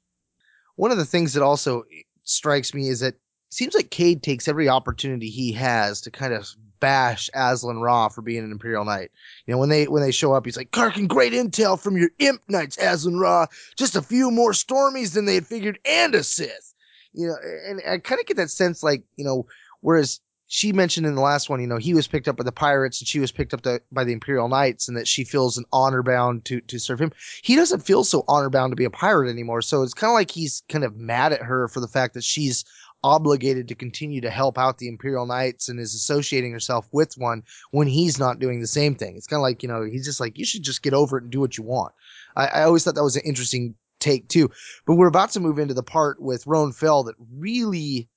A: One of the things that also strikes me is that seems like Cade takes every opportunity he has to kind of bash Azlyn Rae for being an Imperial Knight. You know, when they when they show up, he's like, Karkin, great intel from your imp knights, Azlyn Rae. Just a few more Stormies than they had figured, and a Sith. You know, and I kind of get that sense like, you know, whereas she mentioned in the last one, you know, he was picked up by the pirates and she was picked up to, by the Imperial Knights and that she feels an honor bound to, to serve him. He doesn't feel so honor bound to be a pirate anymore. So it's kind of like he's kind of mad at her for the fact that she's obligated to continue to help out the Imperial Knights and is associating herself with one when he's not doing the same thing. It's kind of like, you know, he's just like, you should just get over it and do what you want. I, I always thought that was an interesting take too. But we're about to move into the part with Roan Fel that really,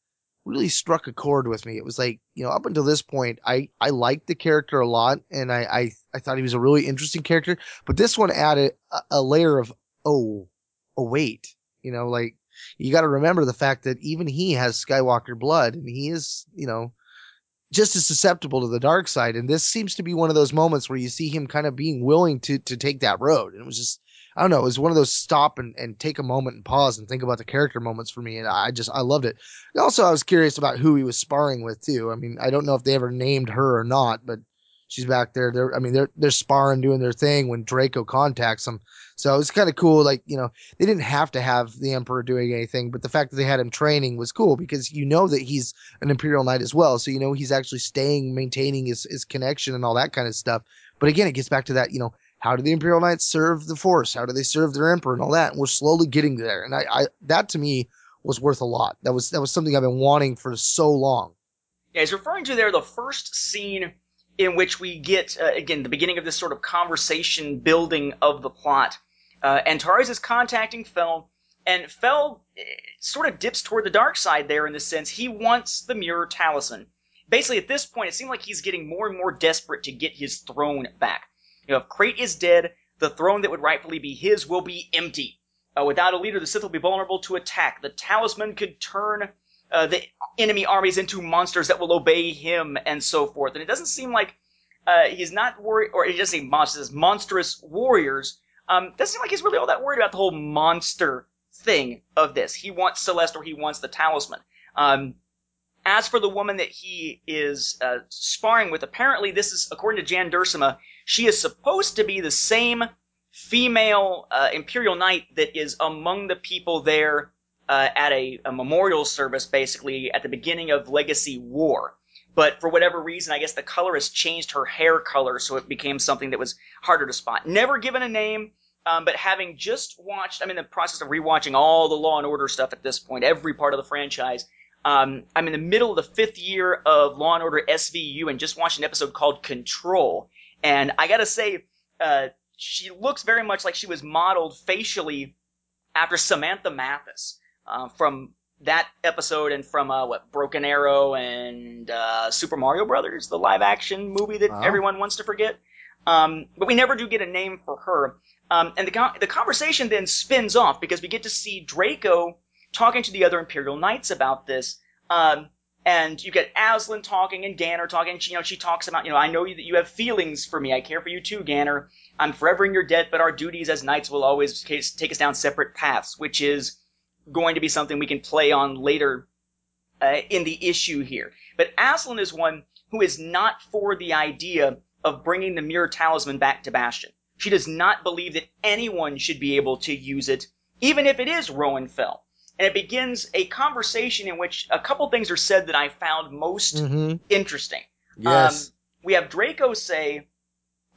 A: really struck a chord with me. It was like, you know, up until this point, I, I liked the character a lot and I, I, I thought he was a really interesting character, but this one added a, a layer of, oh, oh, wait, you know, like you got to remember the fact that even he has Skywalker blood and he is, you know, just as susceptible to the dark side. And this seems to be one of those moments where you see him kind of being willing to, to take that road. And it was just, I don't know, it was one of those stop and, and take a moment and pause and think about the character moments for me. And I just, I loved it. Also, I was curious about who he was sparring with too. I mean, I don't know if they ever named her or not, but she's back there. They're, I mean, they're, they're sparring, doing their thing when Draco contacts them. So it was kind of cool. Like, you know, they didn't have to have the Emperor doing anything, but the fact that they had him training was cool because you know that he's an Imperial Knight as well. So, you know, he's actually staying, maintaining his, his connection and all that kind of stuff. But again, it gets back to that, you know, how do the Imperial Knights serve the Force? How do they serve their Emperor and all that? And we're slowly getting there. And I, I that to me was worth a lot. That was, that was something I've been wanting for so long.
B: Yeah, he's referring to there the first scene in which we get, uh, again, the beginning of this sort of conversation building of the plot. Uh, Antares is contacting Fel, and Fel uh, sort of dips toward the dark side there in the sense he wants the mirror talisman. Basically, at this point, it seems like he's getting more and more desperate to get his throne back. You know, if Krayt is dead, the throne that would rightfully be his will be empty. Uh, without a leader, the Sith will be vulnerable to attack. The talisman could turn uh, the enemy armies into monsters that will obey him and so forth. And it doesn't seem like uh, he's not worried, or he doesn't say monsters, monstrous warriors. Um, doesn't seem like he's really all that worried about the whole monster thing of this. He wants Celeste or he wants the talisman. Um, as for the woman that he is uh, sparring with, apparently this is, according to Jan Duursema, she is supposed to be the same female uh, Imperial Knight that is among the people there uh, at a, a, memorial service, basically at the beginning of Legacy War. But for whatever reason, I guess the colorist changed her hair color, so it became something that was harder to spot. Never given a name, um, but having just watched, I'm in the process of rewatching all the Law and Order stuff at this point, every part of the franchise. Um, I'm in the middle of the fifth year of Law and Order SVU, and just watched an episode called Control. And I gotta say, uh, she looks very much like she was modeled facially after Samantha Mathis uh, from that episode and from uh, what Broken Arrow and uh, Super Mario Brothers, the live action movie that everyone wants to forget. Um, but we never do get a name for her. Um, and the the conversation then spins off because we get to see Draco talking to the other Imperial Knights about this. Um, and you get Azlyn talking and Ganner talking. She, you know, she talks about, you know, I know you, that you have feelings for me. I care for you too, Ganner. I'm forever in your debt, but our duties as knights will always case, take us down separate paths, which is going to be something we can play on later uh, in the issue here. But Azlyn is one who is not for the idea of bringing the mirror talisman back to Bastion. She does not believe that anyone should be able to use it, even if it is Roan Fel. and it begins a conversation in which a couple things are said that I found most
A: Mm-hmm.
B: interesting.
A: Yes.
B: Um, we have Draco say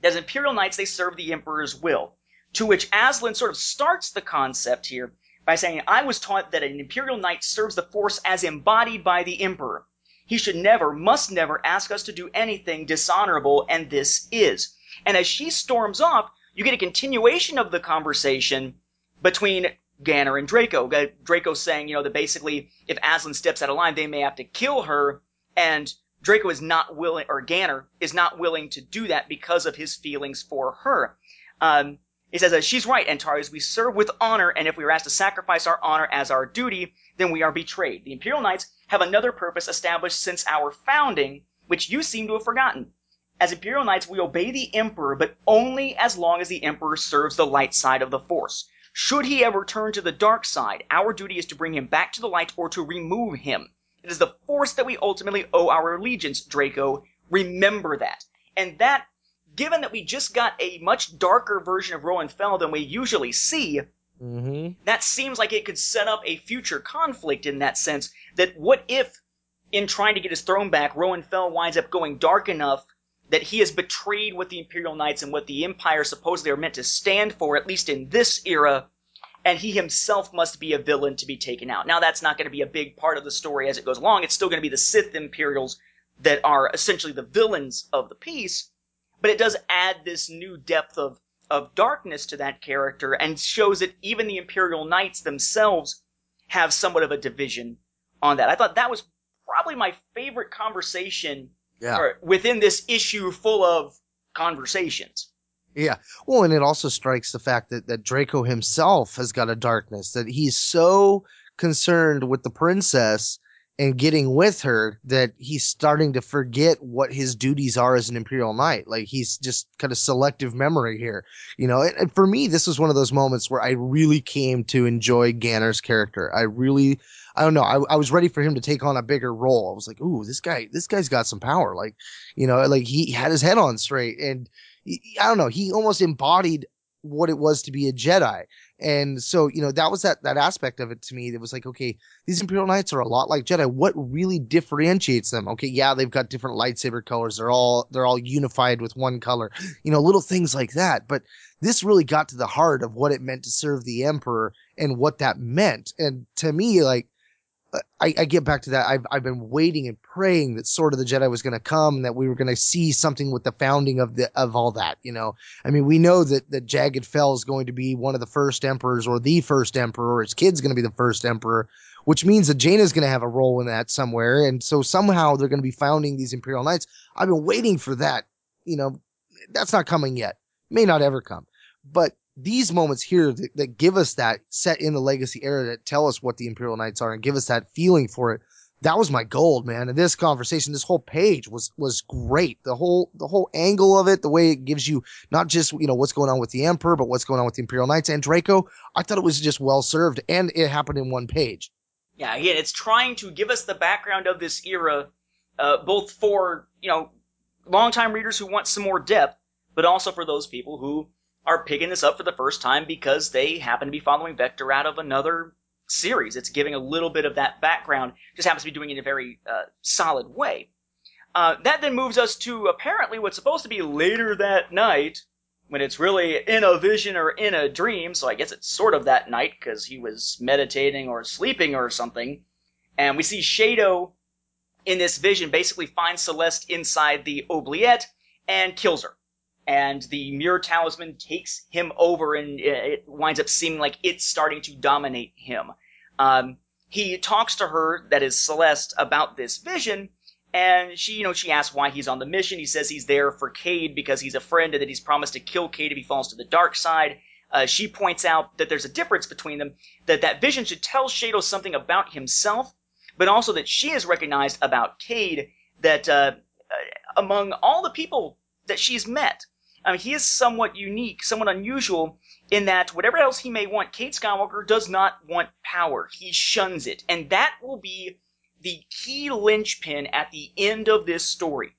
B: that as Imperial Knights they serve the Emperor's will, to which Azlyn sort of starts the concept here by saying, I was taught that an Imperial Knight serves the Force as embodied by the Emperor. He should never, must never ask us to do anything dishonorable, and this is. And as she storms off, you get a continuation of the conversation between Ganner and Draco. Draco saying, you know, that basically if Azlyn steps out of line, they may have to kill her, and Draco is not willing, or Ganner is not willing to do that because of his feelings for her. Um, he says she's right, Antares. We serve with honor, and if we are asked to sacrifice our honor as our duty, then we are betrayed. The Imperial Knights have another purpose established since our founding, which you seem to have forgotten. As Imperial Knights, we obey the Emperor, but only as long as the Emperor serves the light side of the Force. Should he ever turn to the dark side, our duty is to bring him back to the light or to remove him. It is the Force that we ultimately owe our allegiance, Draco. Remember that. And that, given that we just got a much darker version of Roan Fel than we usually see,
A: Mm-hmm.
B: that seems like it could set up a future conflict in that sense. That what if, in trying to get his throne back, Roan Fel winds up going dark enough that he has betrayed what the Imperial Knights and what the Empire supposedly are meant to stand for, at least in this era, and he himself must be a villain to be taken out. Now, that's not going to be a big part of the story as it goes along. It's still going to be the Sith Imperials that are essentially the villains of the piece, but it does add this new depth of of darkness to that character and shows that even the Imperial Knights themselves have somewhat of a division on that. I thought that was probably my favorite conversation
A: Yeah.
B: within this issue full of conversations.
A: Yeah. Well, and it also strikes the fact that, that Draco himself has got a darkness, that he's so concerned with the princess and getting with her that he's starting to forget what his duties are as an Imperial Knight. Like he's just kind of selective memory here, you know. And, and for me, this was one of those moments where I really came to enjoy Ganner's character. I really, I don't know, I, I was ready for him to take on a bigger role. I was like, ooh, this guy, this guy's got some power. Like, you know, like he had his head on straight and I don't know, he almost embodied what it was to be a Jedi. And so, you know, that was that that aspect of it to me that was like, okay, these Imperial Knights are a lot like Jedi. What really differentiates them? Okay, yeah, they've got different lightsaber colors. They're all they're all unified with one color. You know, little things like that. But this really got to the heart of what it meant to serve the Emperor and what that meant. And to me, like I, I get back to that. I've I've been waiting and praying that Sword of the Jedi was going to come, that we were going to see something with the founding of the of all that. You know, I mean, we know that that Jagged Fel is going to be one of the first emperors, or the first emperor, or his kid's going to be the first emperor, which means that Jaina's going to have a role in that somewhere, and so somehow they're going to be founding these Imperial Knights. I've been waiting for that. You know, that's not coming yet. May not ever come, but these moments here that, that give us that set in the legacy era that tell us what the Imperial Knights are and give us that feeling for it. That was my gold, man. And this conversation, this whole page was was great. The whole the whole angle of it, the way it gives you not just you know what's going on with the Emperor, but what's going on with the Imperial Knights and Draco. I thought it was just well served, and it happened in one page.
B: Yeah, again, it's trying to give us the background of this era, uh, both for you know longtime readers who want some more depth, but also for those people who are picking this up for the first time because they happen to be following Vector out of another series. It's giving a little bit of that background, just happens to be doing it in a very uh, solid way. Uh, that then moves us to apparently what's supposed to be later that night, when it's really in a vision or in a dream. So I guess it's sort of that night because he was meditating or sleeping or something. And we see Shado in this vision basically finds Celeste inside the oubliette and kills her. And the mirror talisman takes him over and it winds up seeming like it's starting to dominate him. Um, he talks to her, that is Celeste, about this vision, and she, you know, she asks why he's on the mission. He says he's there for Cade because he's a friend and that he's promised to kill Cade if he falls to the dark side. uh, she points out that there's a difference between them, that that vision should tell Shado something about himself, but also that she has recognized about Cade that uh, uh, among all the people that she's met, I mean, he is somewhat unique, somewhat unusual in that whatever else he may want, Cade Skywalker does not want power. He shuns it. And that will be the key linchpin at the end of this story.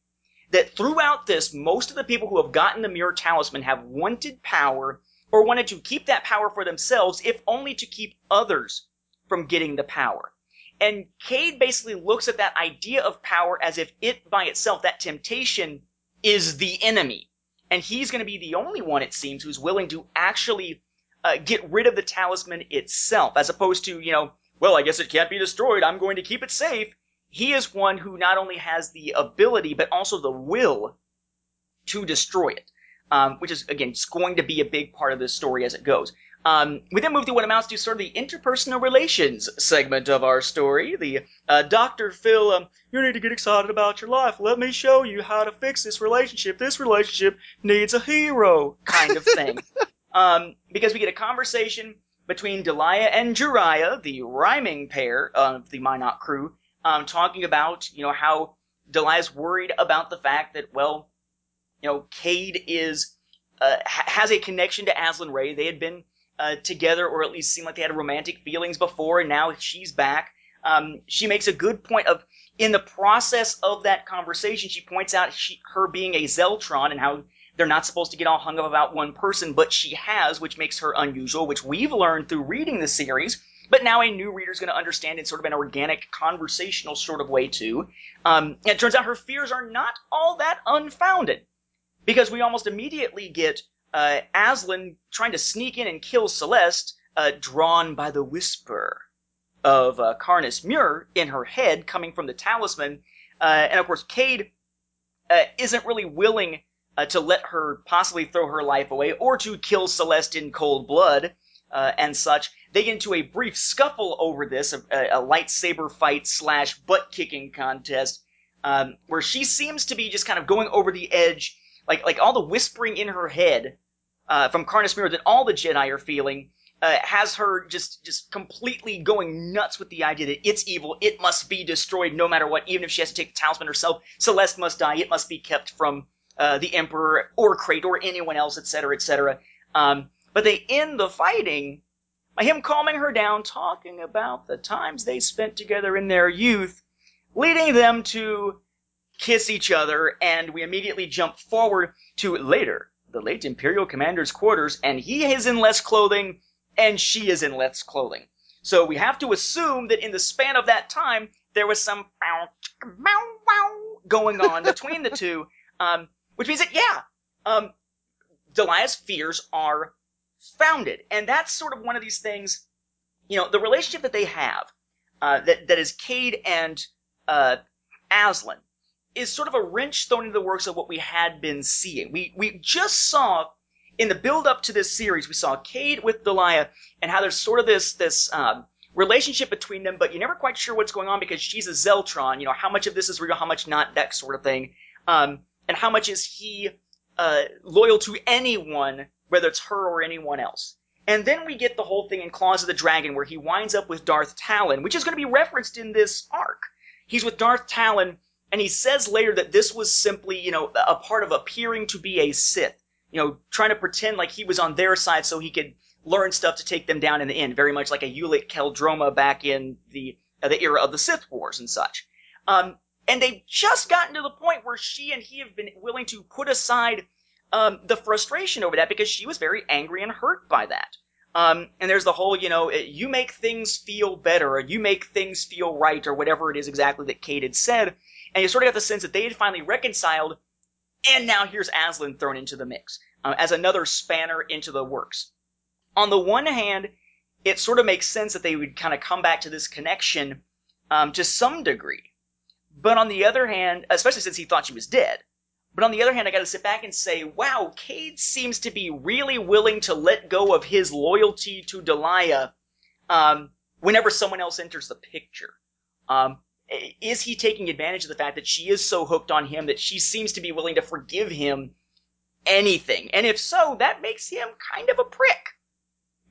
B: That throughout this, most of the people who have gotten the Mirror Talisman have wanted power or wanted to keep that power for themselves, if only to keep others from getting the power. And Cade basically looks at that idea of power as if it by itself, that temptation, is the enemy. And he's going to be the only one, it seems, who's willing to actually uh, get rid of the talisman itself, as opposed to, you know, well, I guess it can't be destroyed. I'm going to keep it safe. He is one who not only has the ability, but also the will to destroy it um, which is again going to be a big part of this story as it goes. Um, we then move to what amounts to sort of the interpersonal relations segment of our story. The uh, Dr. Phil, um, you need to get excited about your life. Let me show you how to fix this relationship. This relationship needs a hero kind of thing. um, because we get a conversation between Deliah and Jariah, the rhyming pair of the Mynock crew, um, talking about, you know, how Deliah's worried about the fact that, well, you know, Cade is uh, has a connection to Azlyn Rae. They had been uh, together, or at least seemed like they had romantic feelings before, and now she's back. Um, she makes a good point of in the process of that conversation, she points out she, her being a Zeltron and how they're not supposed to get all hung up about one person, but she has, which makes her unusual, which we've learned through reading the series. But now a new reader is going to understand in sort of an organic, conversational sort of way too. Um, it turns out her fears are not all that unfounded because we almost immediately get uh, Azlyn trying to sneak in and kill Celeste, uh, drawn by the whisper of uh, Karness Muur in her head coming from the talisman. Uh, and of course, Cade uh, isn't really willing uh, to let her possibly throw her life away or to kill Celeste in cold blood uh, and such. They get into a brief scuffle over this, a, a lightsaber fight slash butt kicking contest, um, where she seems to be just kind of going over the edge like like all the whispering in her head uh, from Karness Muur that all the Jedi are feeling uh, has her just just completely going nuts with the idea that it's evil, it must be destroyed no matter what, even if she has to take the talisman herself. Celeste must die, it must be kept from uh, the Emperor or Krayt or anyone else, etc., etc. Um, but they end the fighting by him calming her down, talking about the times they spent together in their youth, leading them to kiss each other, and we immediately jump forward to later, the late Imperial Commander's quarters, and he is in less clothing, and she is in less clothing. So we have to assume that in the span of that time, there was some going on between the two, um, which means that, yeah, um, Deliah's fears are founded. And that's sort of one of these things, you know, the relationship that they have, uh, that, that is Cade and, uh, Azlyn, is sort of a wrench thrown into the works of what we had been seeing. We we just saw in the build up to this series, we saw Cade with Deliah and how there's sort of this this um, relationship between them, but you're never quite sure what's going on because she's a Zeltron. You know, how much of this is real, how much not, that sort of thing. Um, and how much is he uh, loyal to anyone, whether it's her or anyone else. And then we get the whole thing in Claws of the Dragon where he winds up with Darth Talon, which is going to be referenced in this arc. He's with Darth Talon and he says later that this was simply, you know, a part of appearing to be a Sith. You know, trying to pretend like he was on their side so he could learn stuff to take them down in the end. Very much like a Ulic Qel-Droma back in the uh, the era of the Sith Wars and such. Um, and they've just gotten to the point where she and he have been willing to put aside um, the frustration over that because she was very angry and hurt by that. Um, and there's the whole, you know, you make things feel better, or you make things feel right, or whatever it is exactly that Cade had said and you sort of got the sense that they had finally reconciled, and now here's Azlyn thrown into the mix uh, as another spanner into the works. On the one hand, it sort of makes sense that they would kind of come back to this connection um, to some degree. But on the other hand, especially since he thought she was dead, but on the other hand, I got to sit back and say, wow, Cade seems to be really willing to let go of his loyalty to Deliah um, whenever someone else enters the picture. Um, is he taking advantage of the fact that she is so hooked on him that she seems to be willing to forgive him anything? And if so, that makes him kind of a prick.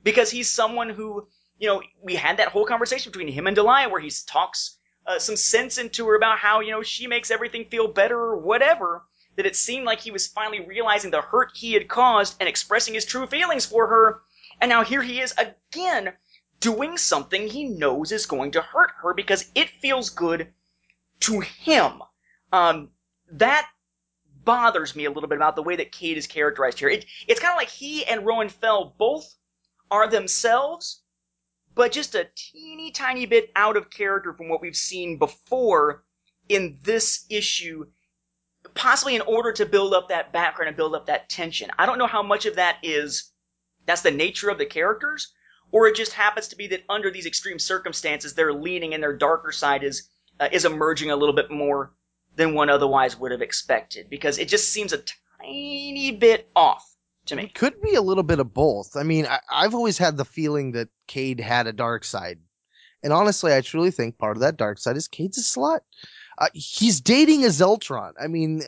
B: because he's someone who, you know, we had that whole conversation between him and Deliah where he talks uh, some sense into her about how, you know, she makes everything feel better or whatever, that it seemed like he was finally realizing the hurt he had caused and expressing his true feelings for her. And now here he is again doing something he knows is going to hurt her because it feels good to him. Um, that bothers me a little bit about the way that Cade is characterized here. It, it's kind of like he and Roan Fel both are themselves, but just a teeny tiny bit out of character from what we've seen before in this issue, possibly in order to build up that background and build up that tension. I don't know how much of that is that's the nature of the characters, or it just happens to be that under these extreme circumstances, their leaning and their darker side is uh, is emerging a little bit more than one otherwise would have expected because it just seems a tiny bit off to me.
A: It could be a little bit of both. I mean, I, I've always had the feeling that Cade had a dark side. And honestly, I truly think part of that dark side is Cade's a slut. Uh, he's dating a Zeltron. I mean,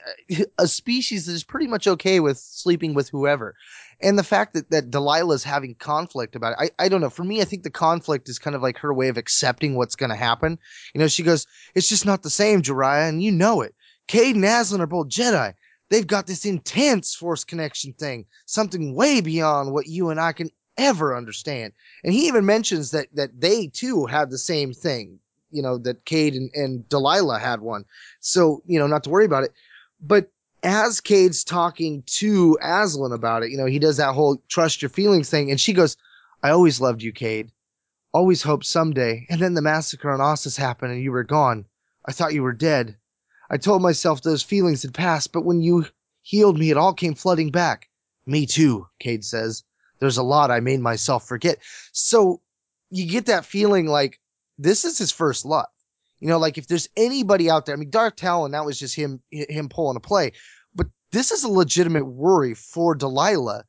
A: a species that is pretty much okay with sleeping with whoever. And the fact that, that Delilah's having conflict about it, I, I don't know. For me, I think the conflict is kind of like her way of accepting what's going to happen. You know, she goes, it's just not the same, Jariah, and you know it. Cade and Azlyn are both Jedi. They've got this intense force connection thing, something way beyond what you and I can ever understand. And he even mentions that, that they too have the same thing, you know, that Cade and, and Delilah had one. So, you know, not to worry about it. But as Cade's talking to Azlyn about it, you know, he does that whole trust your feelings thing. And she goes, I always loved you, Cade. Always hoped someday. And then the massacre on Ossus happened and you were gone. I thought you were dead. I told myself those feelings had passed, but when you healed me, it all came flooding back. Me too, Cade says. There's a lot I made myself forget. So you get that feeling like this is his first love. You know, like if there's anybody out there, I mean, Dark Talon, that was just him, him pulling a play but this is a legitimate worry for Delilah.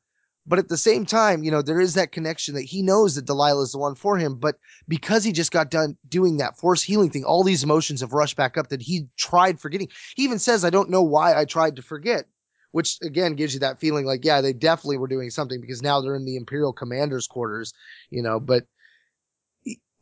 A: But at the same time, you know, there is that connection that he knows that Delilah is the one for him. But because he just got done doing that force healing thing, all these emotions have rushed back up that he tried forgetting. He even says, I don't know why I tried to forget, which again gives you that feeling like, yeah, they definitely were doing something because now they're in the Imperial commander's quarters, you know, but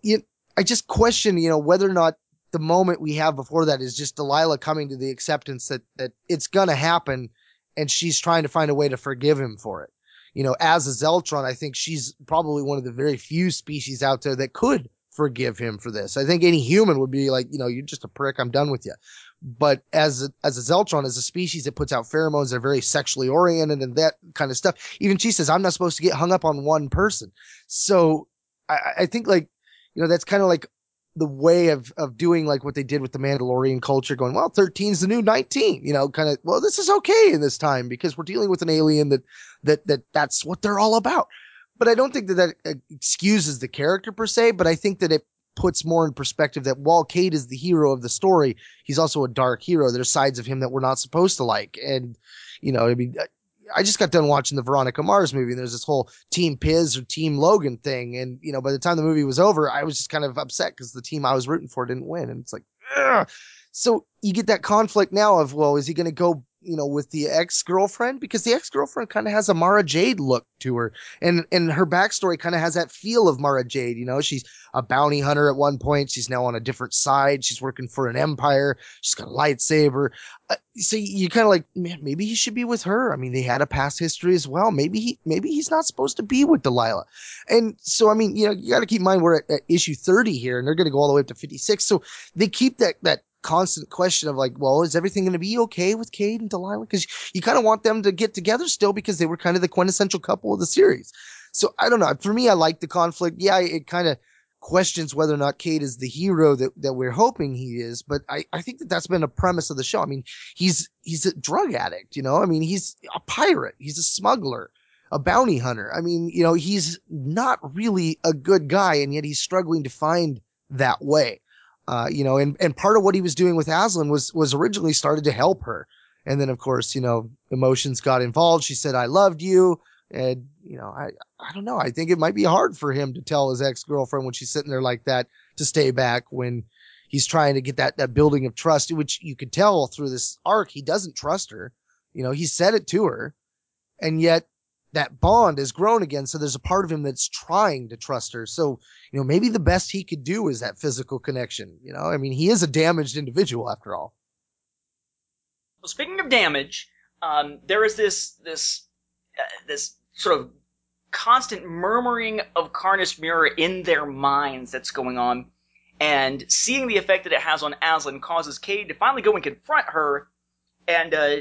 A: you, I just question, you know, whether or not the moment we have before that is just Delilah coming to the acceptance that, that it's to happen and she's trying to find a way to forgive him for it. You know, as a Zeltron, I think she's probably one of the very few species out there that could forgive him for this. I think any human would be like, you know, you're just a prick. I'm done with you. But as a, as a Zeltron, as a species that puts out pheromones, they're very sexually oriented and that kind of stuff. Even she says, I'm not supposed to get hung up on one person. So I, I think like, you know, that's kind of like the way of of doing like what they did with the Mandalorian culture, going, well, 13 is the new 19, you know, kind of, well, this is okay in this time because we're dealing with an alien that that that that's what they're all about. But I don't think that that uh, excuses the character per se, but I think that it puts more in perspective that while Cade is the hero of the story, he's also a dark hero. There's sides of him that we're not supposed to like. And, you know, I mean, I just got done watching the Veronica Mars movie and there's this whole Team Piz or Team Logan thing. And, you know, by the time the movie was over, I was just kind of upset because the team I was rooting for didn't win. And it's like, Ugh. so you get that conflict now of, well, is he going to go you know, with the ex girlfriend because the ex girlfriend kind of has a Mara Jade look to her, and and her backstory kind of has that feel of Mara Jade. You know, she's a bounty hunter at one point. She's now on a different side. She's working for an empire. She's got a lightsaber. Uh, so you kind of like, man, maybe he should be with her. I mean, they had a past history as well. Maybe he, maybe he's not supposed to be with Delilah. And so, I mean, you know, you got to keep in mind we're at, at issue 30 here and they're going to go all the way up to 56. So they keep that, that constant question of like, well, is everything going to be okay with Cade and Delilah? Because you kind of want them to get together still because they were kind of the quintessential couple of the series. So I don't know. For me, I like the conflict. Yeah, it kind of questions whether or not Cade is the hero that, that we're hoping he is. But I, I think that that's been a premise of the show. I mean, he's, he's a drug addict, you know, I mean, he's a pirate. He's a smuggler, a bounty hunter. I mean, you know, he's not really a good guy and yet he's struggling to find that way. Uh, you know, and, and part of what he was doing with Azlyn was, was originally started to help her. And then, of course, you know, emotions got involved. She said, I loved you. And, you know, I, I don't know. I think it might be hard for him to tell his ex girlfriend when she's sitting there like that to stay back when he's trying to get that, that building of trust, which you could tell through this arc. He doesn't trust her. You know, he said it to her and yet that bond has grown again. So there's a part of him that's trying to trust her. So, you know, maybe the best he could do is that physical connection. You know, I mean, he is a damaged individual after all.
B: Well, speaking of damage, um, there is this this uh, this sort of constant murmuring of Karness Muur in their minds that's going on, and seeing the effect that it has on Azlyn causes Cade to finally go and confront her, and uh,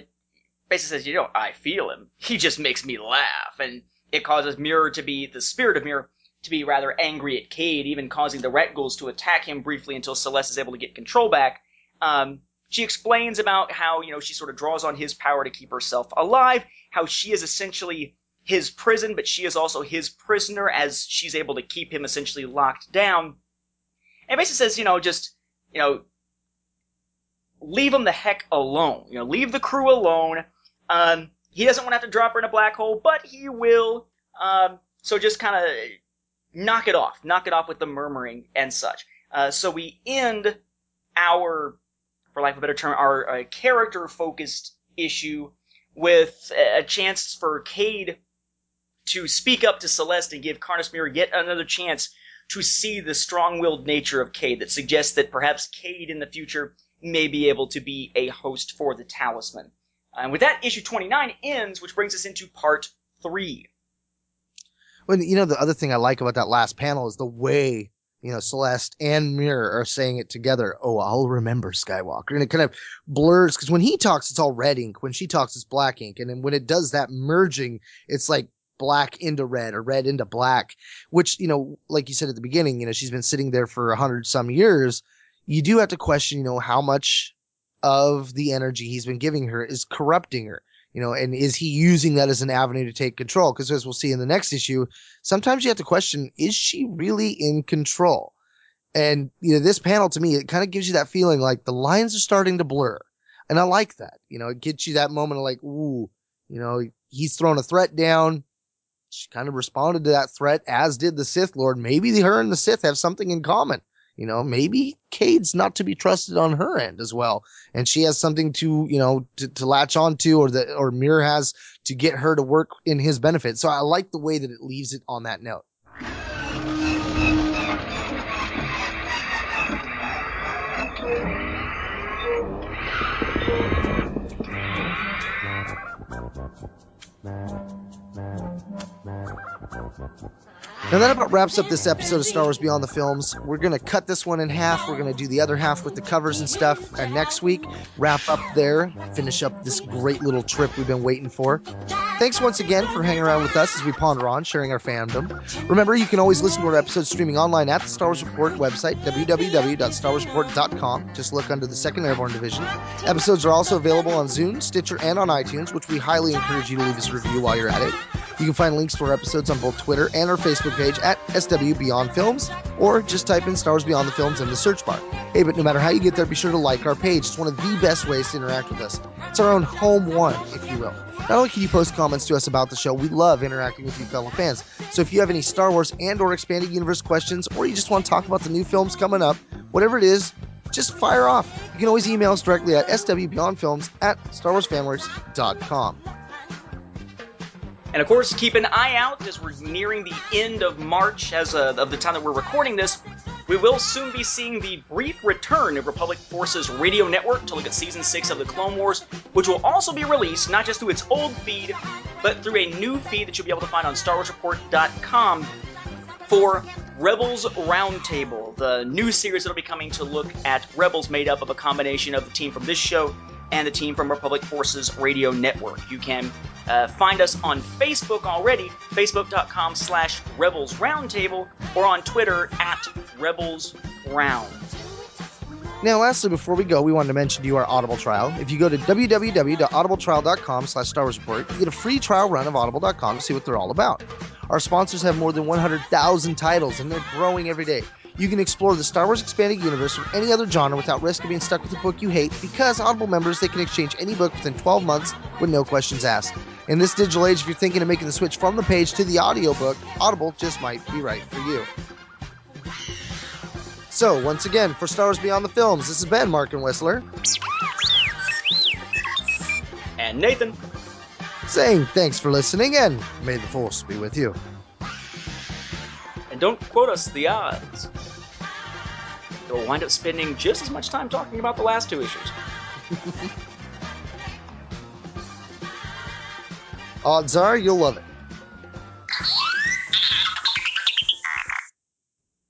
B: basically says, "You know, I feel him. He just makes me laugh," and it causes Muur to be the spirit of Muur to be rather angry at Cade, even causing the Rakghouls to attack him briefly until Celeste is able to get control back. Um, she explains about how, you know, she sort of draws on his power to keep herself alive, how she is essentially his prison, but she is also his prisoner as she's able to keep him essentially locked down. And basically says, you know, just, you know, leave him the heck alone. You know, leave the crew alone. Um, he doesn't want to have to drop her in a black hole, but he will. Um, so just kind of knock it off. Knock it off with the murmuring and such. Uh, so we end our, for lack of a better term, our uh, character focused issue with a chance for Cade to speak up to Celeste and give Karness Muur yet another chance to see the strong-willed nature of Cade that suggests that perhaps Cade in the future may be able to be a host for the talisman. And with that, issue 29 ends, which brings us into part 3.
A: Well, you know, the other thing I like about that last panel is the way, you know, Celeste and Muur are saying it together. Oh, I'll remember Skywalker. And it kind of blurs because when he talks, it's all red ink. When she talks, it's black ink. And then when it does that merging, it's like black into red or red into black, which, you know, like you said at the beginning, you know, she's been sitting there for a hundred some years. You do have to question, you know, how much of the energy he's been giving her is corrupting her you know, and is he using that as an avenue to take control? Because as we'll see in the next issue, sometimes you have to question, is she really in control? And, you know, this panel to me, it kind of gives you that feeling like the lines are starting to blur. And I like that. You know, it gets you that moment of like, ooh, you know, he's thrown a threat down. She kind of responded to that threat, as did the Sith Lord. Maybe her and the Sith have something in common. You know, maybe Cade's not to be trusted on her end as well. And she has something to, you know, to, to latch onto or that, or Muur has to get her to work in his benefit. So I like the way that it leaves it on that note. Now that about wraps up this episode of Star Wars Beyond the Films. We're gonna cut this one in half. We're gonna do the other half with the covers and stuff. And next week, wrap up there, finish up this great little trip we've been waiting for. Thanks once again for hanging around with us as we ponder on sharing our fandom. Remember, you can always listen to our episodes streaming online at the Star Wars Report website, www.starwarsreport.com. Just look under the Second Airborne Division. Episodes are also available on Zune, Stitcher, and on iTunes, which we highly encourage you to leave us a review while you're at it. You can find links to our episodes on both Twitter and our Facebook page at SW Beyond Films, or just type in Star Wars Beyond the Films in the search bar. Hey, but no matter how you get there, be sure to like our page. It's one of the best ways to interact with us. It's our own home one, if you will. Not only can you post comments to us about the show, we love interacting with you fellow fans. So if you have any Star Wars and or expanded universe questions, or you just want to talk about the new films coming up, whatever it is, just fire off. You can always email us directly at swbeyondfilms at starwarsfanworks.com.
B: And of course, keep an eye out as we're nearing the end of March, as uh, of the time that we're recording this. We will soon be seeing the brief return of Republic Forces Radio Network to look at Season 6 of the Clone Wars, which will also be released not just through its old feed, but through a new feed that you'll be able to find on StarWarsReport.com for Rebels Roundtable, the new series that'll be coming to look at Rebels made up of a combination of the team from this show and the team from Republic Forces Radio Network. You can uh, find us on Facebook already, facebook.com slash Rebels Roundtable, or on Twitter at Rebels Round.
A: Now, lastly, before we go, we wanted to mention to you our Audible trial. If you go to www.audibletrial.com slash Star Wars Report, you get a free trial run of audible.com to see what they're all about. Our sponsors have more than 100,000 titles, and they're growing every day. You can explore the Star Wars expanded universe or any other genre without risk of being stuck with a book you hate because Audible members they can exchange any book within 12 months with no questions asked. In this digital age, if you're thinking of making the switch from the page to the audiobook, Audible just might be right for you. So, once again, for Star Wars Beyond the Films, this has been Mark and Whistler.
B: And Nathan.
A: saying thanks for listening and may the force be with you.
B: And don't quote us the odds. We'll wind up spending just as much time talking about the last two issues.
A: Odds are you'll love it.